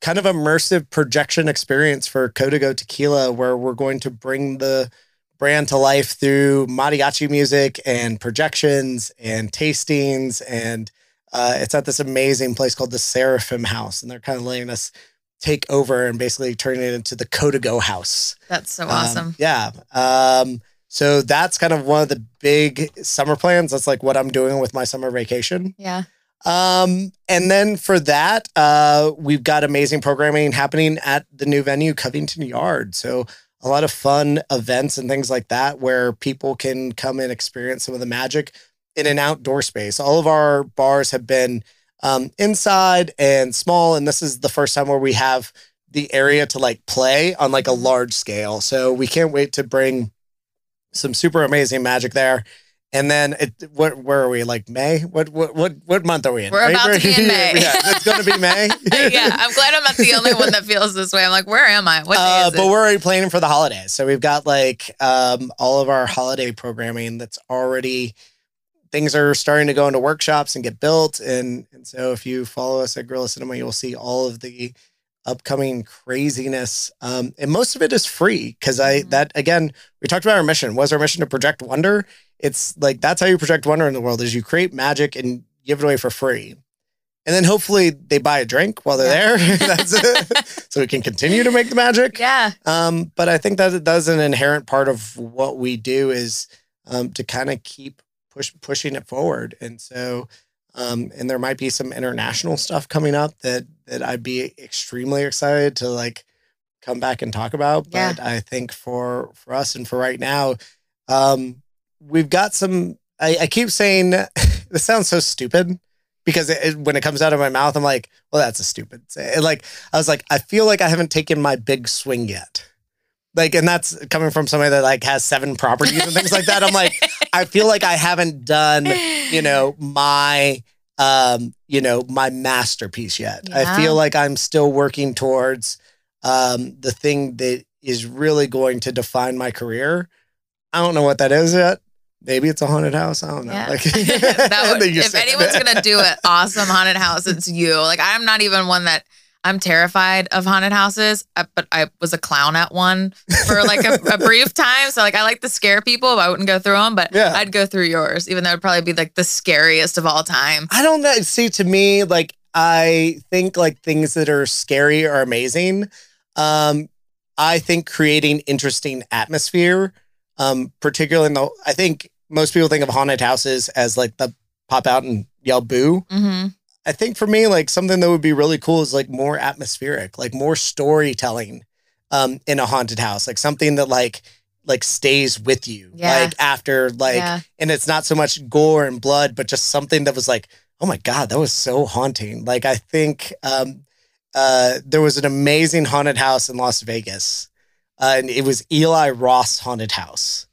kind of immersive projection experience for Codigo Tequila, where we're going to bring the brand to life through mariachi music and projections and tastings. And uh, it's at this amazing place called the Seraphim House. And they're kind of letting us take over and basically turn it into the Codigo House. That's so Um, awesome. yeah. Um, so that's kind of one of the big summer plans. That's like what I'm doing with my summer vacation. yeah. Um, and then for that, uh, we've got amazing programming happening at the new venue, Covington Yard. So a lot of fun events and things like that where people can come and experience some of the magic in an outdoor space. All of our bars have been um, inside and small, and this is the first time where we have the area to like play on like a large scale. So we can't wait to bring some super amazing magic there. And then it, what, where are we? Like May? What, what, what, what month are we in? We're about to be in May. yeah, it's going to be May. yeah. I'm glad I'm not the only one that feels this way. I'm like, where am I? What day Uh, but it? we're already planning for the holidays. So we've got like um, all of our holiday programming that's already things are starting to go into workshops and get built. And and so if you follow us at Gorilla Cinema, you'll see all of the upcoming craziness. Um, and most of it is free because I Mhm. that again we talked about our mission. Was our mission to project wonder? It's like that's how you project wonder in the world is you create magic and give it away for free. And then hopefully they buy a drink while they're there. That's it. so we can continue to make the magic. yeah. Um, but I think that it does an inherent part of what we do is um, to kind of keep push pushing it forward. And so, um, and there might be some international stuff coming up that that I'd be extremely excited to like come back and talk about. Yeah. But I think for for us and for right now, um, we've got some. I, I keep saying this sounds so stupid because it, it- when it comes out of my mouth, I'm like, well, that's a stupid. Say. Like I was like, I feel like I haven't taken my big swing yet. Like, and that's coming from somebody that like has seven properties and things like that. I'm like, I feel like I haven't done, you know, my um, you know, my masterpiece yet. I feel like I'm still working towards um the thing that is really going to define my career. I don't know what that is yet. Maybe it's a haunted house. I don't know. Yeah. Like, would, if anyone's gonna do an awesome haunted house, it's you. Like I'm not even one that I'm terrified of haunted houses, uh, but I was a clown at one for like a, a brief time. So like I like to scare people, but I wouldn't go through them. But Yeah. I'd go through yours, even though it'd probably be like the scariest of all time. I don't know. See, to me, like I think like things that are scary are amazing. Um, I think creating interesting atmosphere, um, particularly in the, I think most people think of haunted houses as like the pop out and yell boo. hmm I think for me, like something that would be really cool is like more atmospheric, like more storytelling um in a haunted house, like something that like like stays with you. Yeah. Like after like yeah. and it's not so much gore and blood, but just something that was like, oh my God, that was so haunting. Like I think um uh there was an amazing haunted house in Las Vegas. Uh, and it was Eli Roth's Haunted House.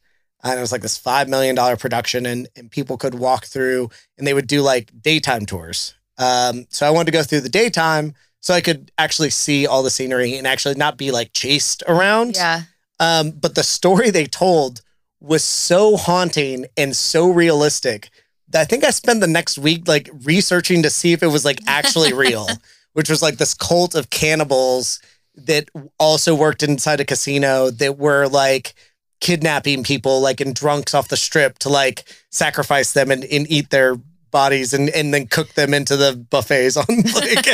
And it was like this five million dollar production, and, and people could walk through and they would do like daytime tours. Um, so I wanted to go through the daytime so I could actually see all the scenery and actually not be like chased around. Yeah. Um, but the story they told was so haunting and so realistic that I think I spent the next week like researching to see if it was like actually real, which was like this cult of cannibals that also worked inside a casino that were like kidnapping people like in drunks off the strip to like sacrifice them and, and eat their bodies and, and then cook them into the buffets on like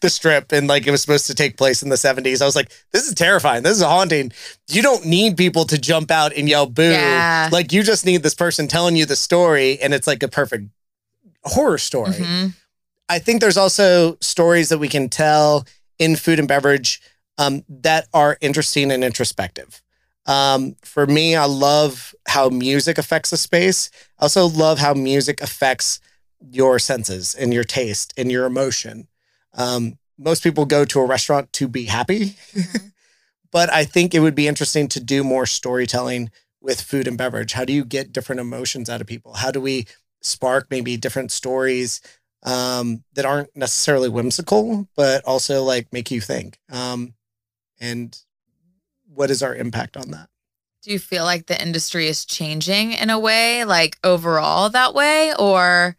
the strip and like it was supposed to take place in the 70s. I was like, this is terrifying. This is haunting. You don't need people to jump out and yell boo. Yeah. Like you just need this person telling you the story and it's like a perfect horror story. Mhm. I think there's also stories that we can tell in food and beverage um, that are interesting and introspective. Um, for me, I love how music affects the space. I also love how music affects your senses and your taste and your emotion. Um, most people go to a restaurant to be happy, Mhm. but I think it would be interesting to do more storytelling with food and beverage. How do you get different emotions out of people? How do we spark maybe different stories um, that aren't necessarily whimsical, but also like make you think? Um, and what is our impact on that? Do you feel like the industry is changing in a way, like overall that way, or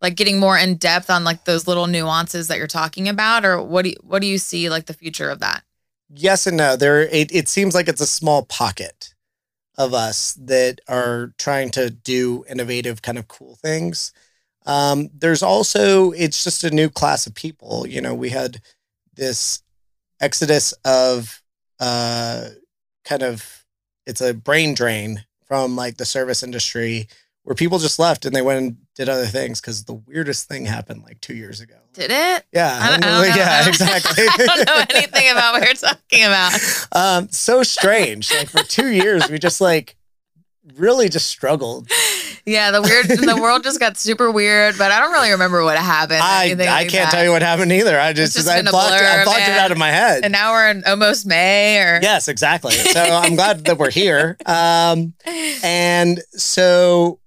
like getting more in depth on like those little nuances that you're talking about, or what do you, what do you see like the future of that? Yes and no. There, it, it seems like it's a small pocket of us that are trying to do innovative, kind of cool things. Um, there's also, it's just a new class of people. You know, we had this exodus of uh, kind of, it's a brain drain from like the service industry where people just left and they went and did other things because the weirdest thing happened like two years ago. Did it? Yeah, I don't, I don't know. yeah, exactly. I don't know anything about what you're talking about. um, so strange. Like for two years, we just like really just struggled. Yeah, the weird the world just got super weird, but I don't really remember what happened. I I like can't that. tell you what happened either. I just, just I blocked, it, I blocked it out of my head. And now we're in almost May, or yes, exactly. So I'm glad that we're here. Um, and so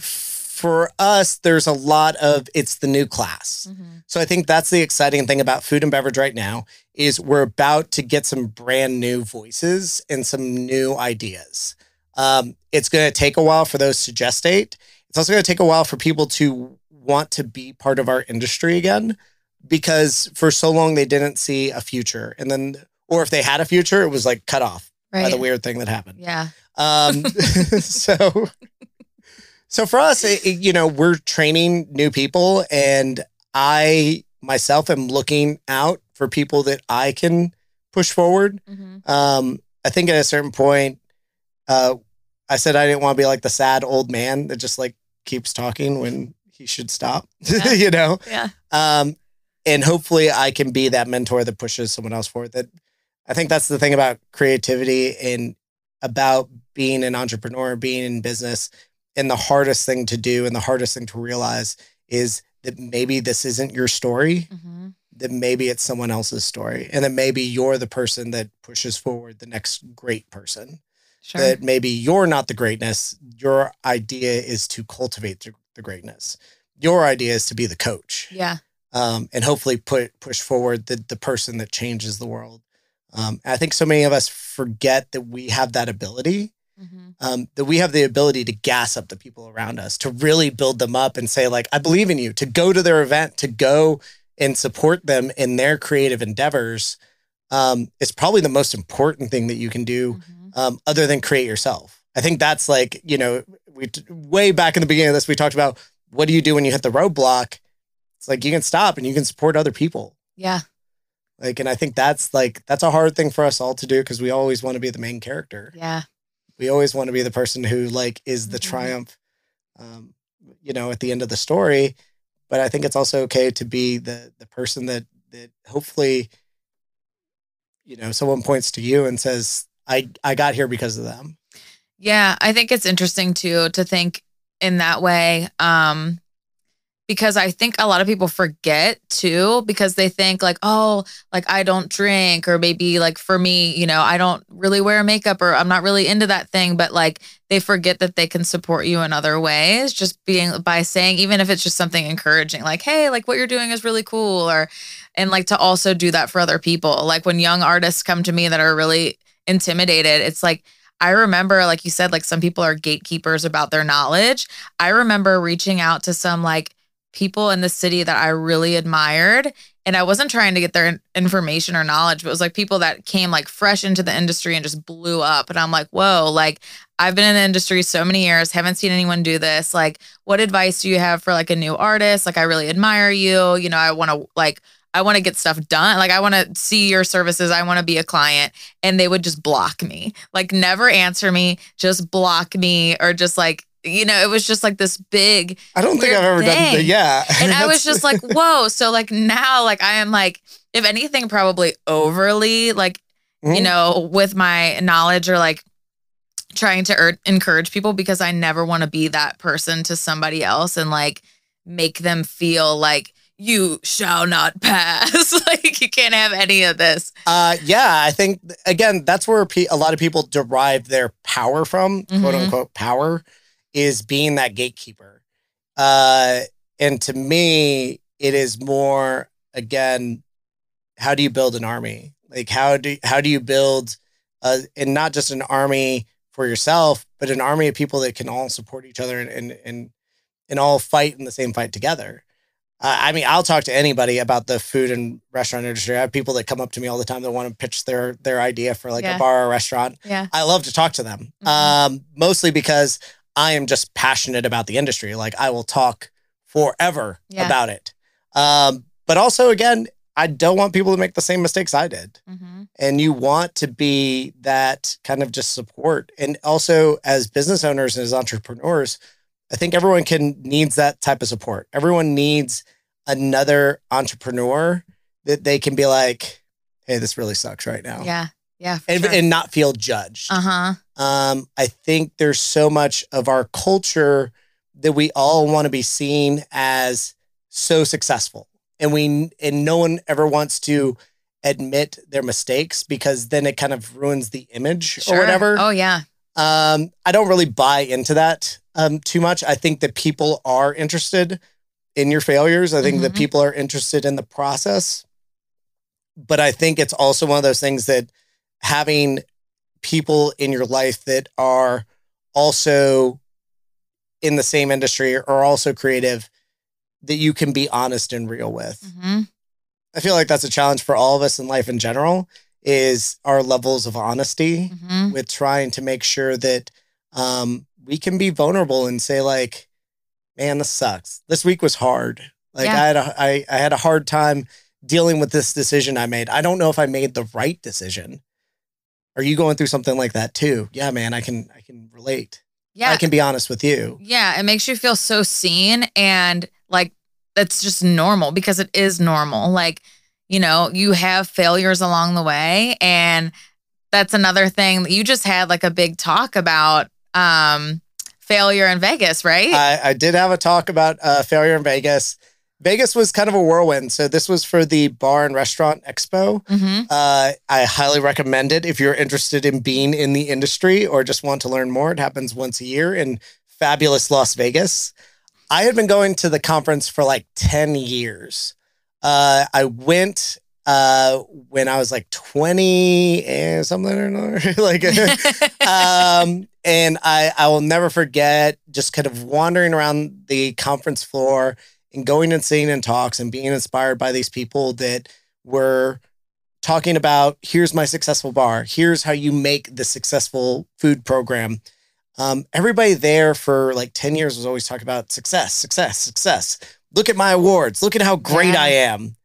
for us, there's a lot of it's the new class. Mhm. So I think that's the exciting thing about food and beverage right now is we're about to get some brand new voices and some new ideas. Um, it's going to take a while for those to gestate. It's also going to take a while for people to want to be part of our industry again because for so long they didn't see a future. And then, or if they had a future, it was like cut off by the weird thing that happened. Yeah, Um, so, so for us, it, it- you know, we're training new people, and I myself am looking out for people that I can push forward. Mhm. Um, I think at a certain point, uh, I said I didn't want to be like the sad old man that just like keeps talking when he should stop. Yeah. you know, yeah, um, and hopefully I can be that mentor that pushes someone else forward. That I think that's the thing about creativity and about being an entrepreneur, being in business. And the hardest thing to do and the hardest thing to realize is that maybe this isn't your story, Mhm. then maybe it's someone else's story. And that maybe you're the person that pushes forward the next great person. Sure. That maybe you're not the greatness. Your idea is to cultivate the, the greatness. Your idea is to be the coach yeah. um, and hopefully put push forward the the person that changes the world. Um, I think so many of us forget that we have that ability, hmm um, that we have the ability to gas up the people around us, to really build them up and say like, "I believe in you." To go to their event, to go and support them in their creative endeavors, um, is probably the most important thing that you can do, hmm um, other than create yourself. I think that's like you know, we way back in the beginning of this, we talked about what do you do when you hit the roadblock. It's like you can stop and you can support other people. Yeah. Like, and I think that's like that's a hard thing for us all to do because we always want to be the main character. Yeah. We always want to be the person who like is the Mhm. triumph, um, you know, at the end of the story. But I think it's also okay to be the the person that that hopefully, you know, someone points to you and says, "I I got here because of them." Yeah, I think it's interesting too to think in that way. Um because I think a lot of people forget too because they think like, oh, like I don't drink or maybe like for me, you know, I don't really wear makeup or I'm not really into that thing, but like they forget that they can support you in other ways just being by saying even if it's just something encouraging like, hey, like what you're doing is really cool or and like to also do that for other people. Like when young artists come to me that are really intimidated, it's like I remember, like you said, like some people are gatekeepers about their knowledge. I remember reaching out to some like people in the city that I really admired. And I wasn't trying to get their information or knowledge, but it was like people that came like fresh into the industry and just blew up. And I'm like, whoa, like I've been in the industry so many years, haven't seen anyone do this. Like, what advice do you have for like a new artist? Like, I really admire you. You know, I want to like, I want to get stuff done. Like, I want to see your services. I want to be a client. And they would just block me, like, never answer me, just block me, or just like, you know, it was just like this big. I don't think I've ever done that. thing. Yeah, And I was just like, whoa. So, like, now, like, I am like, if anything, probably overly, like, you Mhm. know, with my knowledge or like trying to ur- encourage people because I never want to be that person to somebody else and like make them feel like you shall not pass. like you can't have any of this. Uh, yeah, I think again that's where pe- a lot of people derive their power from, quote Mhm. unquote power, is being that gatekeeper. Uh, and to me, it is more again, how do you build an army? Like how do how do you build, uh, and not just an army for yourself, but an army of people that can all support each other and and and, and all fight in the same fight together. Uh, I mean, I'll talk to anybody about the food and restaurant industry. I have people that come up to me all the time that want to pitch their their idea for like Yeah. a bar or restaurant. Yeah. I love to talk to them, Mhm. um, mostly because I am just passionate about the industry. Like I will talk forever Yeah. about it. Um, but also, again, I don't want people to make the same mistakes I did Mm-hmm. and you want to be that kind of just support and also as business owners and as entrepreneurs i think everyone can needs that type of support everyone needs another entrepreneur that they can be like hey this really sucks right now Yeah. Yeah. and, sure. and not feel judged uh-huh. um, I think there's so much of our culture that we all want to be seen as so successful, and we and no one ever wants to admit their mistakes because then it kind of ruins the image Sure. or whatever. Oh yeah. Um, I don't really buy into that um, too much. I think that people are interested in your failures. I think that Mhm. people are interested in the process. But I think it's also one of those things that having people in your life that are also in the same industry or also creative that you can be honest and real with. hmm I feel like that's a challenge for all of us in life in general is our levels of honesty hmm with trying to make sure that um, we can be vulnerable and say like, man, this sucks. This week was hard. Like Yeah. I had a I, I had a hard time dealing with this decision I made. I don't know if I made the right decision. Are you going through something like that too? Yeah, man, I can I can relate. Yeah. I can be honest with you. Yeah, it makes you feel so seen and like that's just normal because it is normal. Like, you know, you have failures along the way and that's another thing that you just had like a big talk about um failure in Vegas, right? I, I did have a talk about uh, failure in Vegas. Vegas was kind of a whirlwind. So this was for the Bar and Restaurant Expo. hmm Uh, I highly recommend it if you're interested in being in the industry or just want to learn more. It happens once a year in fabulous Las Vegas. I had been going to the conference for like 10 years. Uh, I went uh, when I was like 20 and something or another. like, um, and I, I will never forget just kind of wandering around the conference floor and going and seeing in talks and being inspired by these people that were talking about here's my successful bar, here's how you make the successful food program. Um, everybody there for like 10 years was always talking about success, success, success. Look at my awards. Look at how great Yeah. I am.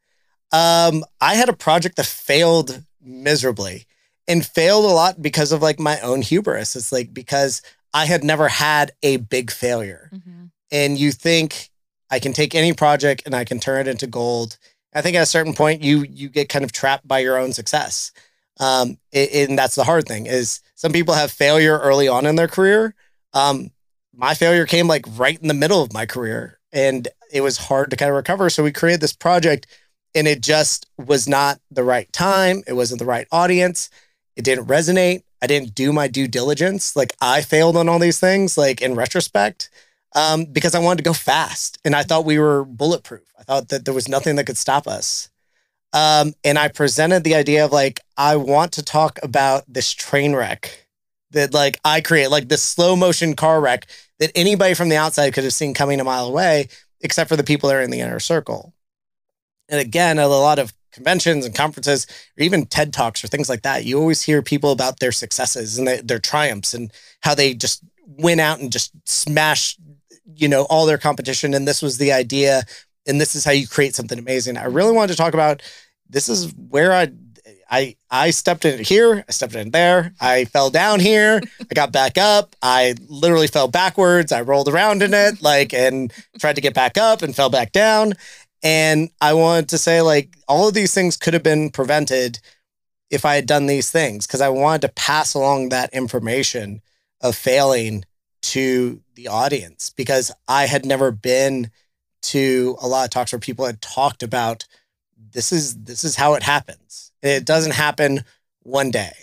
Um, I had a project that failed miserably and failed a lot because of like my own hubris. It's like because I had never had a big failure Mhm. and you think I can take any project and I can turn it into gold. I think at a certain point you you get kind of trapped by your own success. Um, and that's the hard thing is some people have failure early on in their career. Um, my failure came like right in the middle of my career and it was hard to kind of recover. So we created this project and it just was not the right time. It wasn't the right audience. It didn't resonate. I didn't do my due diligence. Like I failed on all these things, like in retrospect um, because I wanted to go fast and I thought we were bulletproof. I thought that there was nothing that could stop us. Um, and I presented the idea of like, I want to talk about this train wreck that like I create, like this slow motion car wreck that anybody from the outside could have seen coming a mile away, except for the people that are in the inner circle. And again, at a lot of conventions and conferences, or even TED Talks or things like that, you always hear people about their successes and their, their triumphs and how they just went out and just smashed, you know, all their competition. And this was the idea. And this is how you create something amazing. I really wanted to talk about this is where I I I stepped in here, I stepped in there, I fell down here, I got back up, I literally fell backwards, I rolled around in it, like and tried to get back up and fell back down. And I wanted to say, like, all of these things could have been prevented if I had done these things because I wanted to pass along that information of failing to the audience because I had never been to a lot of talks where people had talked about this is this is how it happens. And it doesn't happen one day.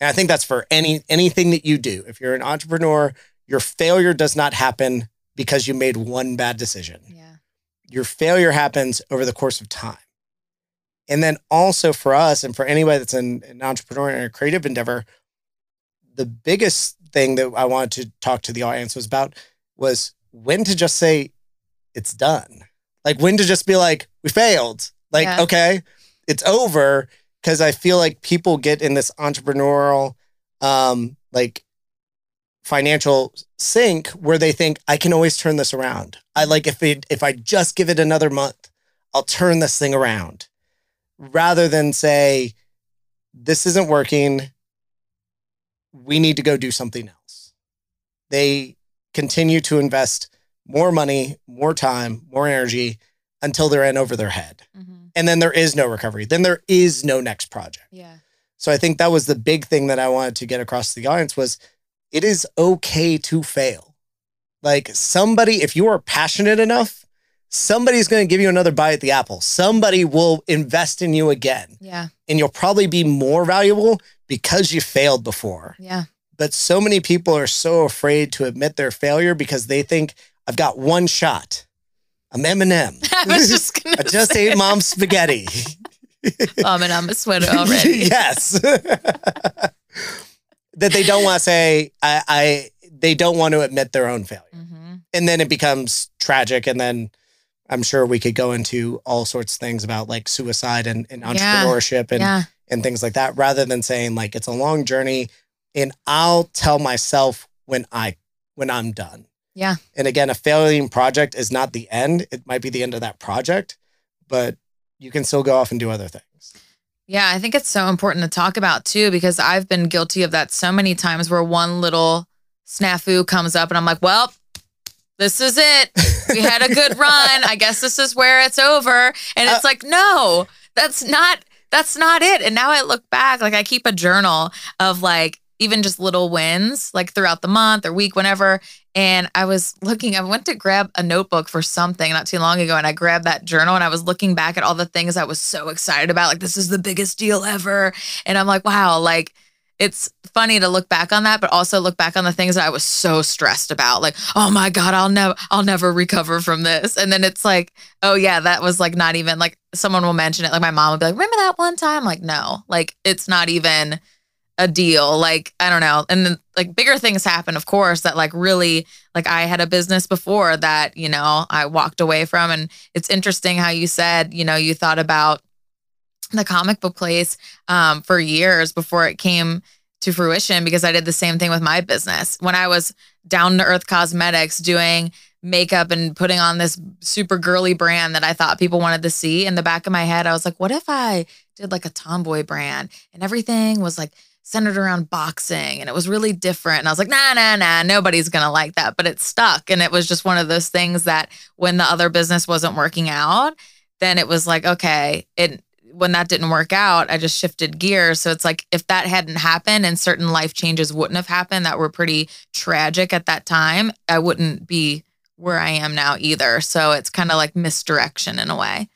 And I think that's for any anything that you do. If you're an entrepreneur, your failure does not happen because you made one bad decision Yeah. your failure happens over the course of time. And then also for us and for anybody that's an, an entrepreneur in a creative endeavor, the biggest thing that I wanted to talk to the audience was about was when to just say it's done. Like when to just be like, we failed. Like, Yeah. okay, it's over. Cause I feel like people get in this entrepreneurial um like financial sink where they think I can always turn this around. I like if it if I just give it another month, I'll turn this thing around. Rather than say this isn't working, we need to go do something else. They continue to invest more money, more time, more energy until they're in over their head. Mhm. And then there is no recovery. Then there is no next project. Yeah. So I think that was the big thing that I wanted to get across to the audience was it is okay to fail. Like somebody, if you are passionate enough, somebody's going to give you another bite at the apple. Somebody will invest in you again, Yeah. and you'll probably be more valuable because you failed before. Yeah. But so many people are so afraid to admit their failure because they think I've got one shot. I'm Eminem. I was just gonna I just say, ate mom's spaghetti. um, and I'm a sweater already. yes. that they don't want to say I, I they don't want to admit their own failure. hmm And then it becomes tragic and then I'm sure we could go into all sorts of things about like suicide and, and Yeah. entrepreneurship and, Yeah. And things like that, rather than saying like it's a long journey and I'll tell myself when I when I'm done. Yeah. And again, a failing project is not the end. It might be the end of that project, but you can still go off and do other things. Yeah, I think it's so important to talk about too because I've been guilty of that so many times where one little snafu comes up and I'm like, well, this is it. We had a good run. I guess this is where it's over. And it's uh, like, no, that's not that's not it. And now I look back, like I keep a journal of like even just little wins like throughout the month or week, whenever. And I was looking, I went to grab a notebook for something not too long ago. And I grabbed that journal and I was looking back at all the things I was so excited about. Like, this is the biggest deal ever. And I'm like, wow, like, it's funny to look back on that, but also look back on the things that I was so stressed about. Like, oh my God, I'll never, I'll never recover from this. And then it's like, oh yeah, that was like not even like someone will mention it. Like my mom would be like, remember that one time? Like, no, like it's not even a deal. Like, I don't know. And then like bigger things happen, of course, that like really, like I had a business before that, you know, I walked away from. And it's interesting how you said, you know, you thought about the comic book place um, for years before it came to fruition because I did the same thing with my business. When I was down to earth cosmetics doing makeup and putting on this super girly brand that I thought people wanted to see in the back of my head, I was like, what if I did like a tomboy brand and everything was like centered around boxing and it was really different. And I was like, nah, nah, nah, nobody's gonna like that. But it stuck. And it was just one of those things that when the other business wasn't working out, then it was like, okay, it when that didn't work out, I just shifted gears. So it's like if that hadn't happened and certain life changes wouldn't have happened that were pretty tragic at that time, I wouldn't be where I am now either. So it's kind of like misdirection in a way.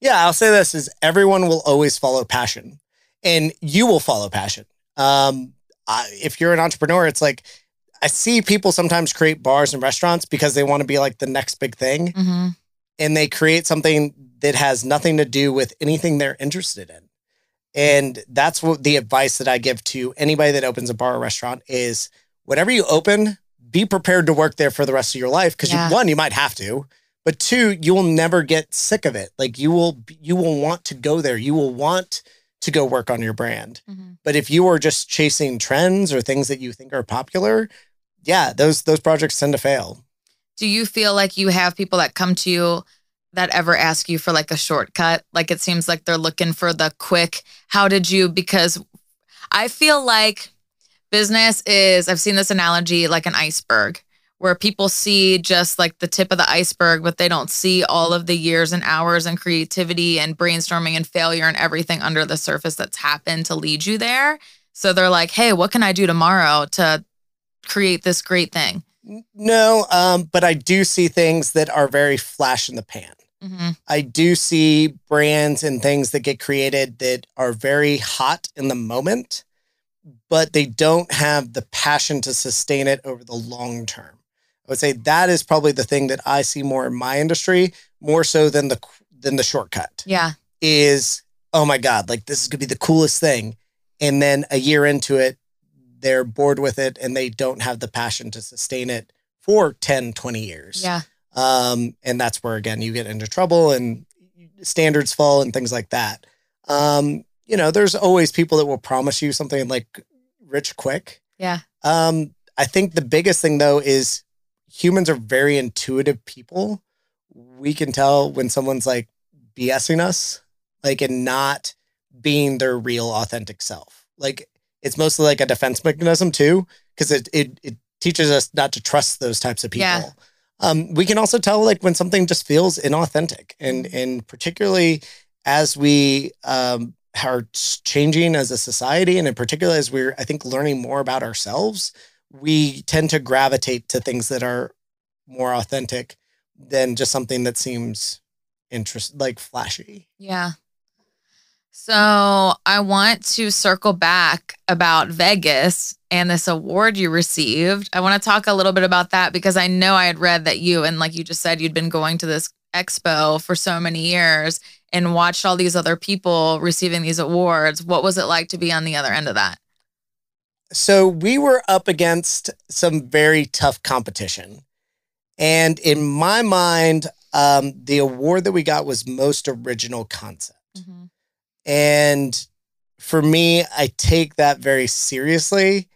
Yeah, I'll say this is everyone will always follow passion and you will follow passion. Um, I, if you're an entrepreneur, it's like I see people sometimes create bars and restaurants because they want to be like the next big thing. Mm-hmm. And they create something that has nothing to do with anything they're interested in. And that's what the advice that I give to anybody that opens a bar or restaurant is whatever you open, be prepared to work there for the rest of your life. Cause Yeah. you, one, you might have to, but two, you will never get sick of it. Like you will, you will want to go there. You will want to go work on your brand. Mm-hmm. But if you are just chasing trends or things that you think are popular, yeah, those those projects tend to fail. Do you feel like you have people that come to you that ever ask you for like a shortcut? Like it seems like they're looking for the quick, how did you? Because I feel like business is, I've seen this analogy like an iceberg where people see just like the tip of the iceberg, but they don't see all of the years and hours and creativity and brainstorming and failure and everything under the surface that's happened to lead you there. So they're like, hey, what can I do tomorrow to create this great thing? No, um, but I do see things that are very flash in the pan. hmm I do see brands and things that get created that are very hot in the moment, but they don't have the passion to sustain it over the long term. I would say that is probably the thing that I see more in my industry, more so than the than the shortcut. Yeah. Is oh my god, like this is gonna be the coolest thing, and then a year into it, they're bored with it and they don't have the passion to sustain it for 10, 20 years Yeah. um, and that's where again you get into trouble and standards fall and things like that. Um, you know, there's always people that will promise you something like rich quick. Yeah. Um, I think the biggest thing though is humans are very intuitive people. We can tell when someone's like BSing us, like and not being their real authentic self. Like it's mostly like a defense mechanism too, because it, it it teaches us not to trust those types of people. Yeah. Um, we can also tell like when something just feels inauthentic, and and particularly as we um, are changing as a society, and in particular as we're I think learning more about ourselves, we tend to gravitate to things that are more authentic than just something that seems interest like flashy. Yeah. So I want to circle back about Vegas and this award you received. I want to talk a little bit about that because I know I had read that you, and like you just said, you'd been going to this expo for so many years and watched all these other people receiving these awards. What was it like to be on the other end of that? So we were up against some very tough competition. And in my mind, um, the award that we got was most original concept. And for me, I take that very seriously.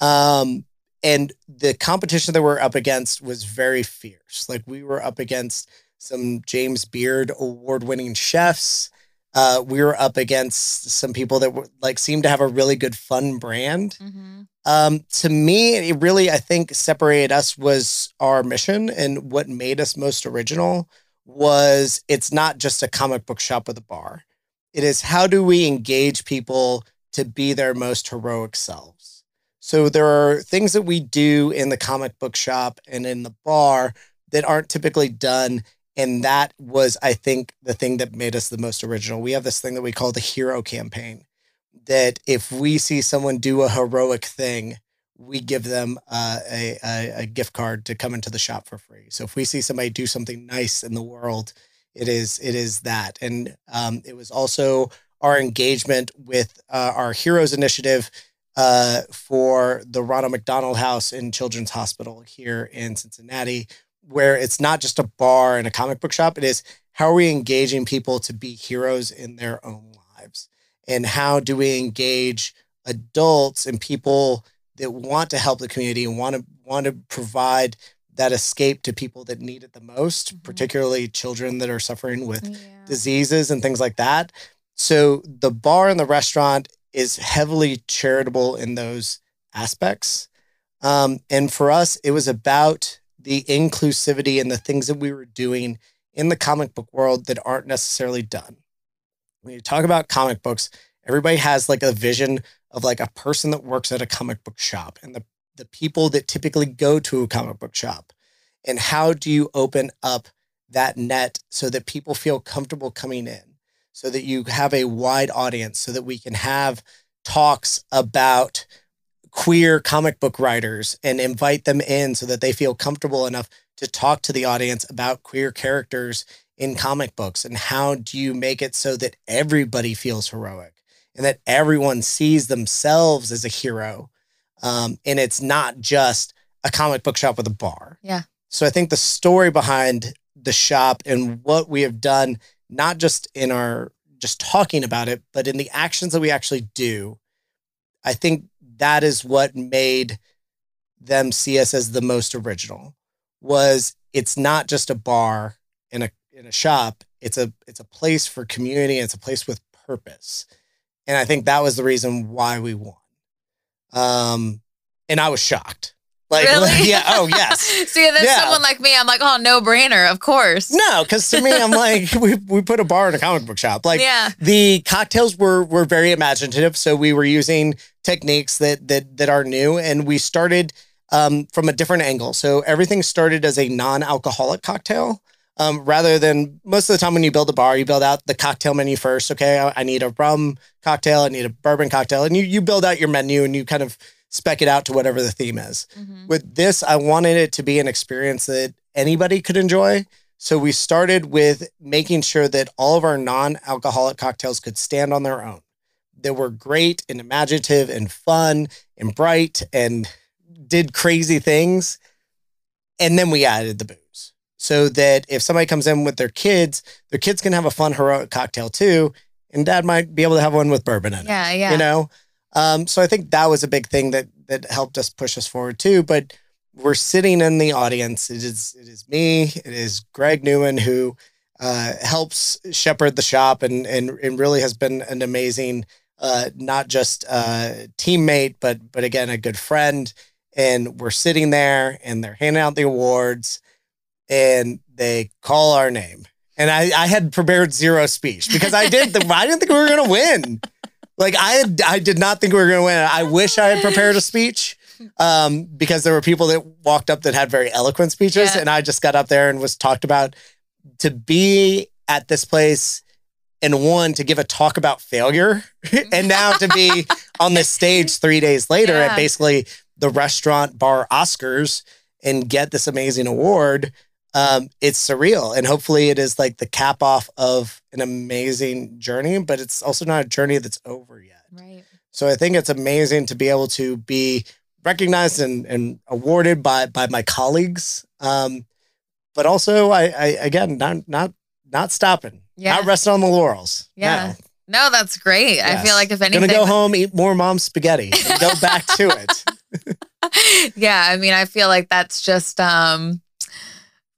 Um, and the competition that we're up against was very fierce. Like we were up against some James Beard award winning chefs. Uh, we were up against some people that were like seemed to have a really good fun brand. Mm-hmm. Um, to me, it really, I think, separated us was our mission and what made us most original was it's not just a comic book shop with a bar. It is how do we engage people to be their most heroic selves? So there are things that we do in the comic book shop and in the bar that aren't typically done. And that was, I think, the thing that made us the most original. We have this thing that we call the hero campaign. That if we see someone do a heroic thing, we give them uh, a, a, a gift card to come into the shop for free. So if we see somebody do something nice in the world, it is it is that. And um, it was also our engagement with uh, our Heroes Initiative uh, for the Ronald McDonald House in Children's Hospital here in Cincinnati, where it's not just a bar and a comic book shop. It is how are we engaging people to be heroes in their own lives? And how do we engage adults and people that want to help the community and want to want to provide that escape to people that need it the most, Mhm. particularly children that are suffering with Yeah. diseases and things like that. So the bar and the restaurant is heavily charitable in those aspects. Um, and for us, it was about the inclusivity and the things that we were doing in the comic book world that aren't necessarily done. When you talk about comic books, everybody has like a vision of like a person that works at a comic book shop and the, the people that typically go to a comic book shop. And how do you open up that net so that people feel comfortable coming in, so that you have a wide audience, so that we can have talks about queer comic book writers and invite them in so that they feel comfortable enough to talk to the audience about queer characters in comic books and how do you make it so that everybody feels heroic and that everyone sees themselves as a hero um, and it's not just a comic book shop with a bar. Yeah. so i think the story behind the shop and what we have done not just in our just talking about it but in the actions that we actually do i think that is what made them see us as the most original was it's not just a bar in a in a shop. It's a it's a place for community. It's a place with purpose. And i think that was the reason why we won um and i was shocked like Really? yeah oh yes See, then Yeah. someone like me, I'm like, oh, no brainer, of course. no because to me i'm like we, we put a bar in a comic book shop like yeah. the cocktails were were very imaginative so we were using techniques that that that are new and we started um, from a different angle so everything started as a non-alcoholic cocktail um, rather than most of the time when you build a bar you build out the cocktail menu first okay I, I need a rum cocktail i need a bourbon cocktail and you you build out your menu and you kind of spec it out to whatever the theme is Mhm. with this, I wanted it to be an experience that anybody could enjoy. So we started with making sure that all of our non alcoholic cocktails could stand on their own. They were great and imaginative and fun and bright and did crazy things. And then we added the booze so that if somebody comes in with their kids, their kids can have a fun heroic cocktail too. And dad might be able to have one with bourbon in it Yeah, yeah. you know um, so i think that was a big thing that that helped us push us forward too but we're sitting in the audience it is it is me it is greg newman who uh, helps shepherd the shop and and, and really has been an amazing uh, not just uh, teammate but but again a good friend and we're sitting there and they're handing out the awards and they call our name and I, I had prepared zero speech because I did the, I didn't think we were gonna win. Like I had, I did not think we were going to win. I wish I had prepared a speech um, because there were people that walked up that had very eloquent speeches, Yeah. and I just got up there and was talked about to be at this place and one to give a talk about failure, and now to be on this stage three days later Yeah. at basically the restaurant bar Oscars and get this amazing award. Um, it's surreal, and hopefully, it is like the cap off of an amazing journey. But it's also not a journey that's over yet. Right. So I think it's amazing to be able to be recognized and, and awarded by by my colleagues. Um, but also, I, I again not not not stopping, Yeah. not resting on the laurels. Yeah. No, that's great. I feel like if anything, Gonna go home, eat more mom's spaghetti, and go back to it. yeah, I mean, I feel like that's just um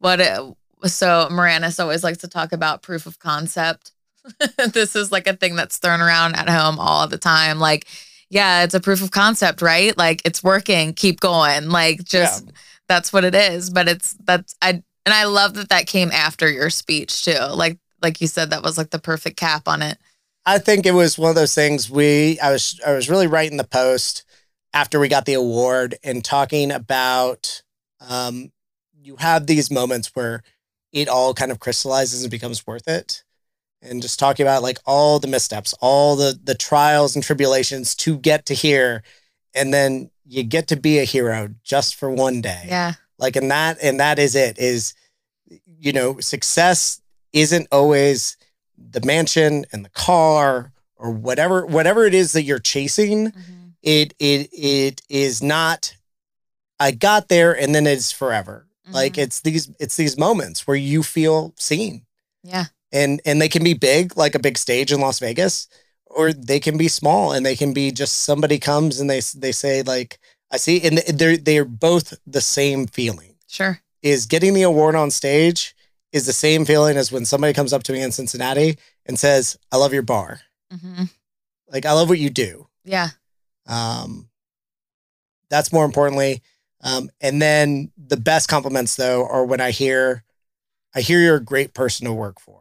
what it, so Moranis always likes to talk about proof of concept. this is like a thing that's thrown around at home all the time. Like, yeah, it's a proof of concept, right? Like it's working, keep going. Like just that's what it is. But it's that's I and I love that that came after your speech too. Like like you said, that was like the perfect cap on it. I think it was one of those things we I was I was really writing the post after we got the award and talking about um, you have these moments where it all kind of crystallizes and becomes worth it and just talking about like all the missteps all the the trials and tribulations to get to here and then you get to be a hero just for one day Yeah. like and that and that is it is you know success isn't always the mansion and the car or whatever whatever it is that you're chasing Mhm. it it it is not i got there and then it's forever like Mhm. it's these it's these moments where you feel seen Yeah. and and they can be big like a big stage in las vegas or they can be small and they can be just somebody comes and they they say like i see and they're they're both the same feeling Sure. is getting the award on stage is the same feeling as when somebody comes up to me in cincinnati and says i love your bar hmm like i love what you do Yeah. um, that's more importantly. Um, and then the best compliments though are when I hear, I hear you're a great person to work for.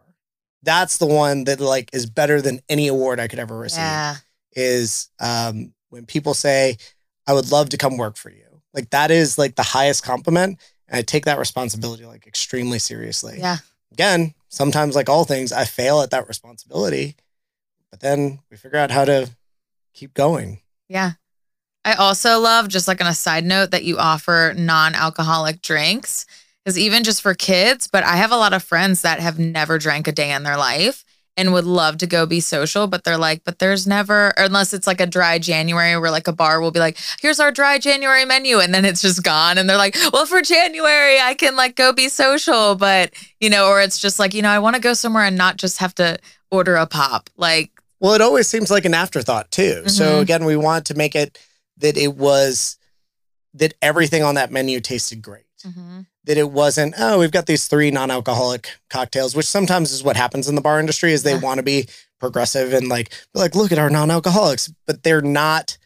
That's the one that like is better than any award I could ever receive. Yeah. Is um, when people say, "I would love to come work for you." Like that is like the highest compliment, and I take that responsibility like extremely seriously. Yeah. Again, sometimes like all things, I fail at that responsibility, but then we figure out how to keep going. Yeah. I also love, just like on a side note, that you offer non alcoholic drinks. Because even just for kids, but I have a lot of friends that have never drank a day in their life and would love to go be social, but they're like, but there's never, or unless it's like a dry January where like a bar will be like, here's our dry January menu. And then it's just gone. And they're like, well, for January, I can like go be social. But, you know, or it's just like, you know, I want to go somewhere and not just have to order a pop. Like, Well, it always seems like an afterthought too. So Mhm. again, we want to make it that it was that everything on that menu tasted great. mhm. That it wasn't, oh, we've got these three non-alcoholic cocktails, which sometimes is what happens in the bar industry is they Yeah. want to be progressive and like like look at our non-alcoholics, but they're not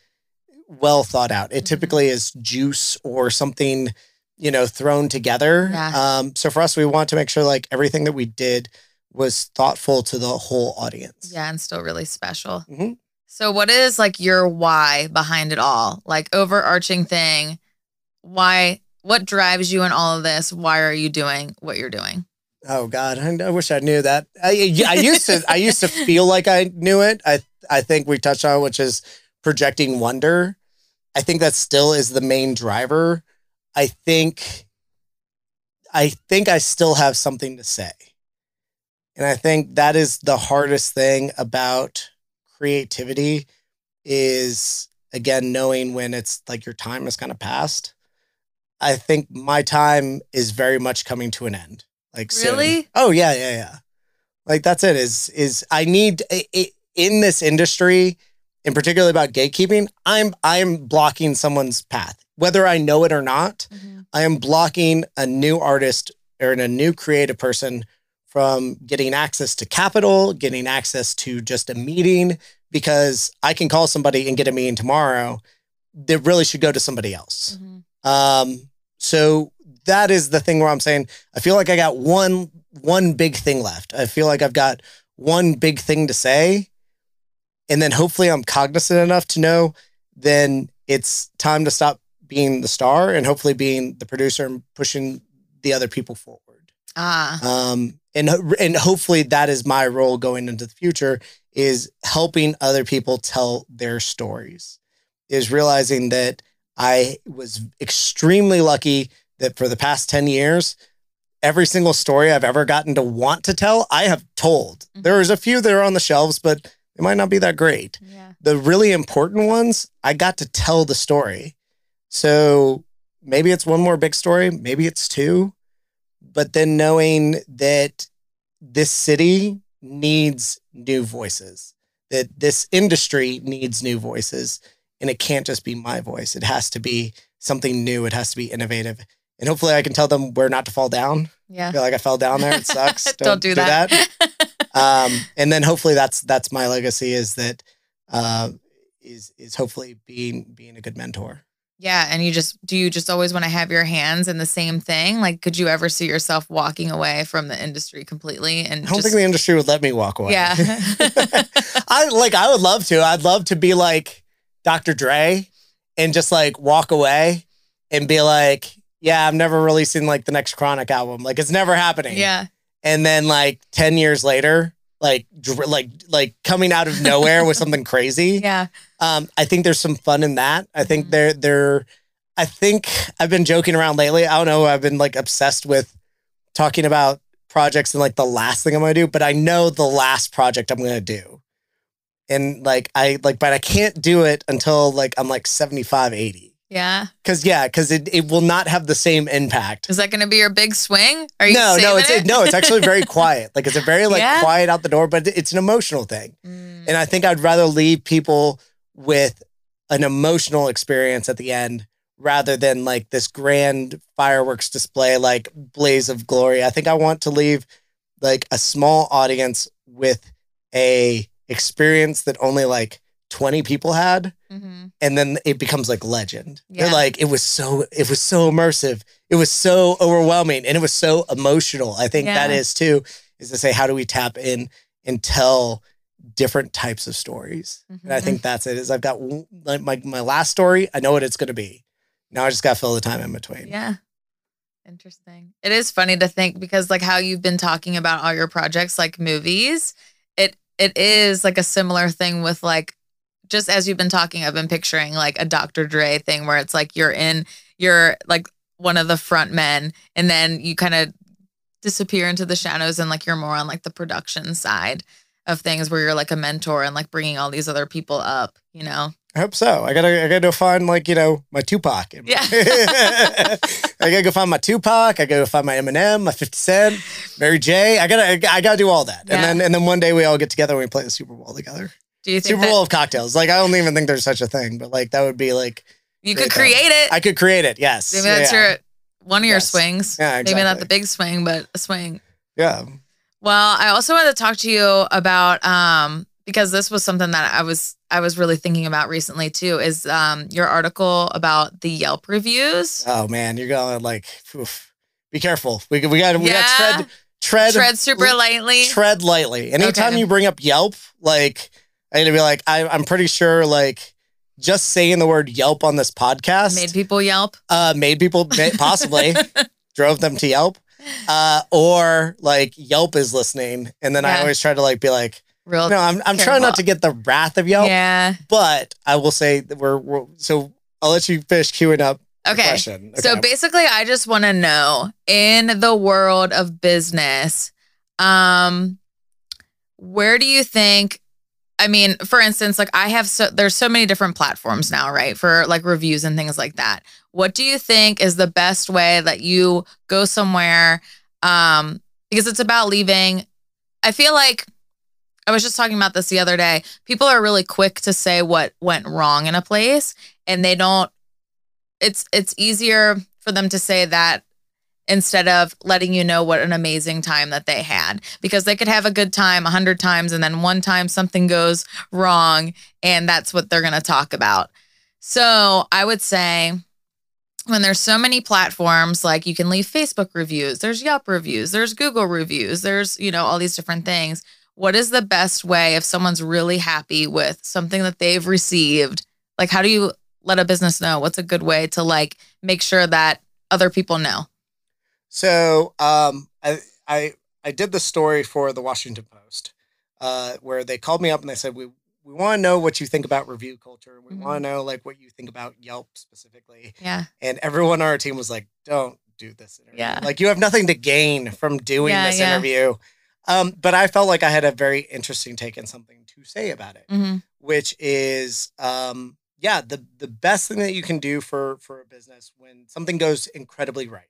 well thought out. It Mhm. typically is juice or something, you know, thrown together. Yeah. Um, so for us, we want to make sure like everything that we did was thoughtful to the whole audience. Yeah, and still really special. Mhm. So, what is like your why behind it all? Like overarching thing. Why? What drives you in all of this? Why are you doing what you're doing? Oh God, I, wish I knew that. I, I used to. I used to feel like I knew it. I I think we touched on, which is projecting wonder. I think that still is the main driver. I think. I think I still have something to say, and I think that is the hardest thing about creativity. Is again knowing when it's like your time is kind of past. I think my time is very much coming to an end. Like soon. Really? Oh yeah, yeah, yeah. Like that's it. Is is I need i i in this industry, in particular about gatekeeping. I'm I'm blocking someone's path, whether I know it or not. Mm-hmm. I am blocking a new artist or a new creative person from getting access to capital, getting access to just a meeting, because I can call somebody and get a meeting tomorrow that really should go to somebody else. Mhm. Um, so that is the thing where I'm saying I feel like I got one one big thing left. I feel like I've got one big thing to say. And then hopefully I'm cognizant enough to know then it's time to stop being the star and hopefully being the producer and pushing the other people forward. Ah, Um, and and hopefully that is my role going into the future is helping other people tell their stories. Is realizing that I was extremely lucky that for the past 10 years, every single story I've ever gotten to want to tell, I have told. Mhm. There is a few that are on the shelves, but they might not be that great yeah. the really important ones, I got to tell the story. So maybe it's one more big story, maybe it's two. But then knowing that this city needs new voices, that this industry needs new voices, and it can't just be my voice. It has to be something new, it has to be innovative. And hopefully I can tell them where not to fall down. I Yeah. feel like I fell down there. It sucks. Don't, do, that. um, and then hopefully that's that's my legacy is that uh, is is hopefully being being a good mentor. Yeah. And you just, do you just always want to have your hands in the same thing? Like, could you ever see yourself walking away from the industry completely and I don't just, think the industry would let me walk away. yeah. I like I would love to. I'd love to be like Dr. Dre and just like walk away and be like, yeah, I'm never releasing like the next Chronic album. Like it's never happening. Yeah. And then like 10 years later, like dr- like like coming out of nowhere with something crazy. Yeah. Um, I think there's some fun in that. I think Mhm. they're they're I think I've been joking around lately. I don't know, I've been like obsessed with talking about projects and like the last thing I'm gonna do, but I know the last project I'm gonna do. And like I like, but I can't do it until like I'm like 75, 80. Yeah. Cause yeah, cause it, it will not have the same impact. Is that going to be your big swing? Are you No, no, it's it? no, it's actually very quiet. Like it's a very like Yeah? quiet out the door, but it's an emotional thing. Mm, And I think I'd rather leave people with an emotional experience at the end rather than like this grand fireworks display, like blaze of glory. I think I want to leave like a small audience with a experience that only like 20 people had mhm. and then it becomes like legend. They're Yeah. like it was so it was so immersive. It was so overwhelming and it was so emotional. I think that Yeah. is too is to say how do we tap in and tell different types of stories. And I think that's it. Is I've got like my my last story, I know what it's going to be. Now I just got to fill the time in between. Yeah. Interesting. It is funny to think because like how you've been talking about all your projects like movies, it it is like a similar thing with like just as you've been talking, I've been picturing like a Dr. Dre thing where it's like you're in you're like one of the front men and then you kind of disappear into the shadows and like you're more on like the production side of things where you're like a mentor and like bringing all these other people up, you know. I hope so. I gotta I gotta go find like you know my Tupac. Yeah. I gotta go find my Tupac. I gotta find my Eminem, my Fifty Cent, Mary J. I gotta I gotta do all that, Yeah. and then and then one day we all get together and we play the Super Bowl together. Do you think Super Bowl of cocktails. Like I don't even think there's such a thing, but like that would be like you could create it? I could create it. Yes. Maybe that's yeah. your one of your Yes. swings. Yeah, Maybe not the big swing, but a swing. Yeah. Well, I also wanted to talk to you about um because this was something that I was I was really thinking about recently too is um your article about the Yelp reviews. Oh man, you're gonna like oof. be careful. We we got we Yeah. got tread tread Tread super lightly. tread lightly. Anytime Okay. you bring up Yelp, like I need to be like, I, I'm pretty sure like just saying the word Yelp on this podcast Made people yelp. uh, made people possibly drove them to Yelp. Uh, or like Yelp is listening, and then I always try to like be like, Real no, I'm I'm trying not to get the wrath of Yelp, Yeah. but I will say that we're, we're so I'll let you finish queuing up the Okay. So basically, I just want to know in the world of business, um, where do you think? I mean, for instance, like I have so there's so many different platforms now, right? For like reviews and things like that. What do you think is the best way that you go somewhere? Um, because it's about leaving. I feel like I was just talking about this the other day. People are really quick to say what went wrong in a place, and they don't it's it's easier for them to say that instead of letting you know what an amazing time that they had. Because they could have a good time a hundred times and then one time something goes wrong and that's what they're going to talk about. So i would say when there's so many platforms like you can leave facebook reviews there's yelp reviews there's google reviews there's you know all these different things. What is the best way if someone's really happy with something that they've received? Like how do you let a business know? What's a good way to like make sure that other people know So um, I I I did the story for the Washington Post, uh, where they called me up and they said we we want to know what you think about review culture. We Mhm. want to know like what you think about Yelp specifically. yeah And everyone on our team was like, "Don't do this interview. Yeah. Like you have nothing to gain from doing Yeah, this yeah. interview." Um, but I felt like I had a very interesting take and something to say about it hmm which is um yeah the the best thing that you can do for for a business when something goes incredibly right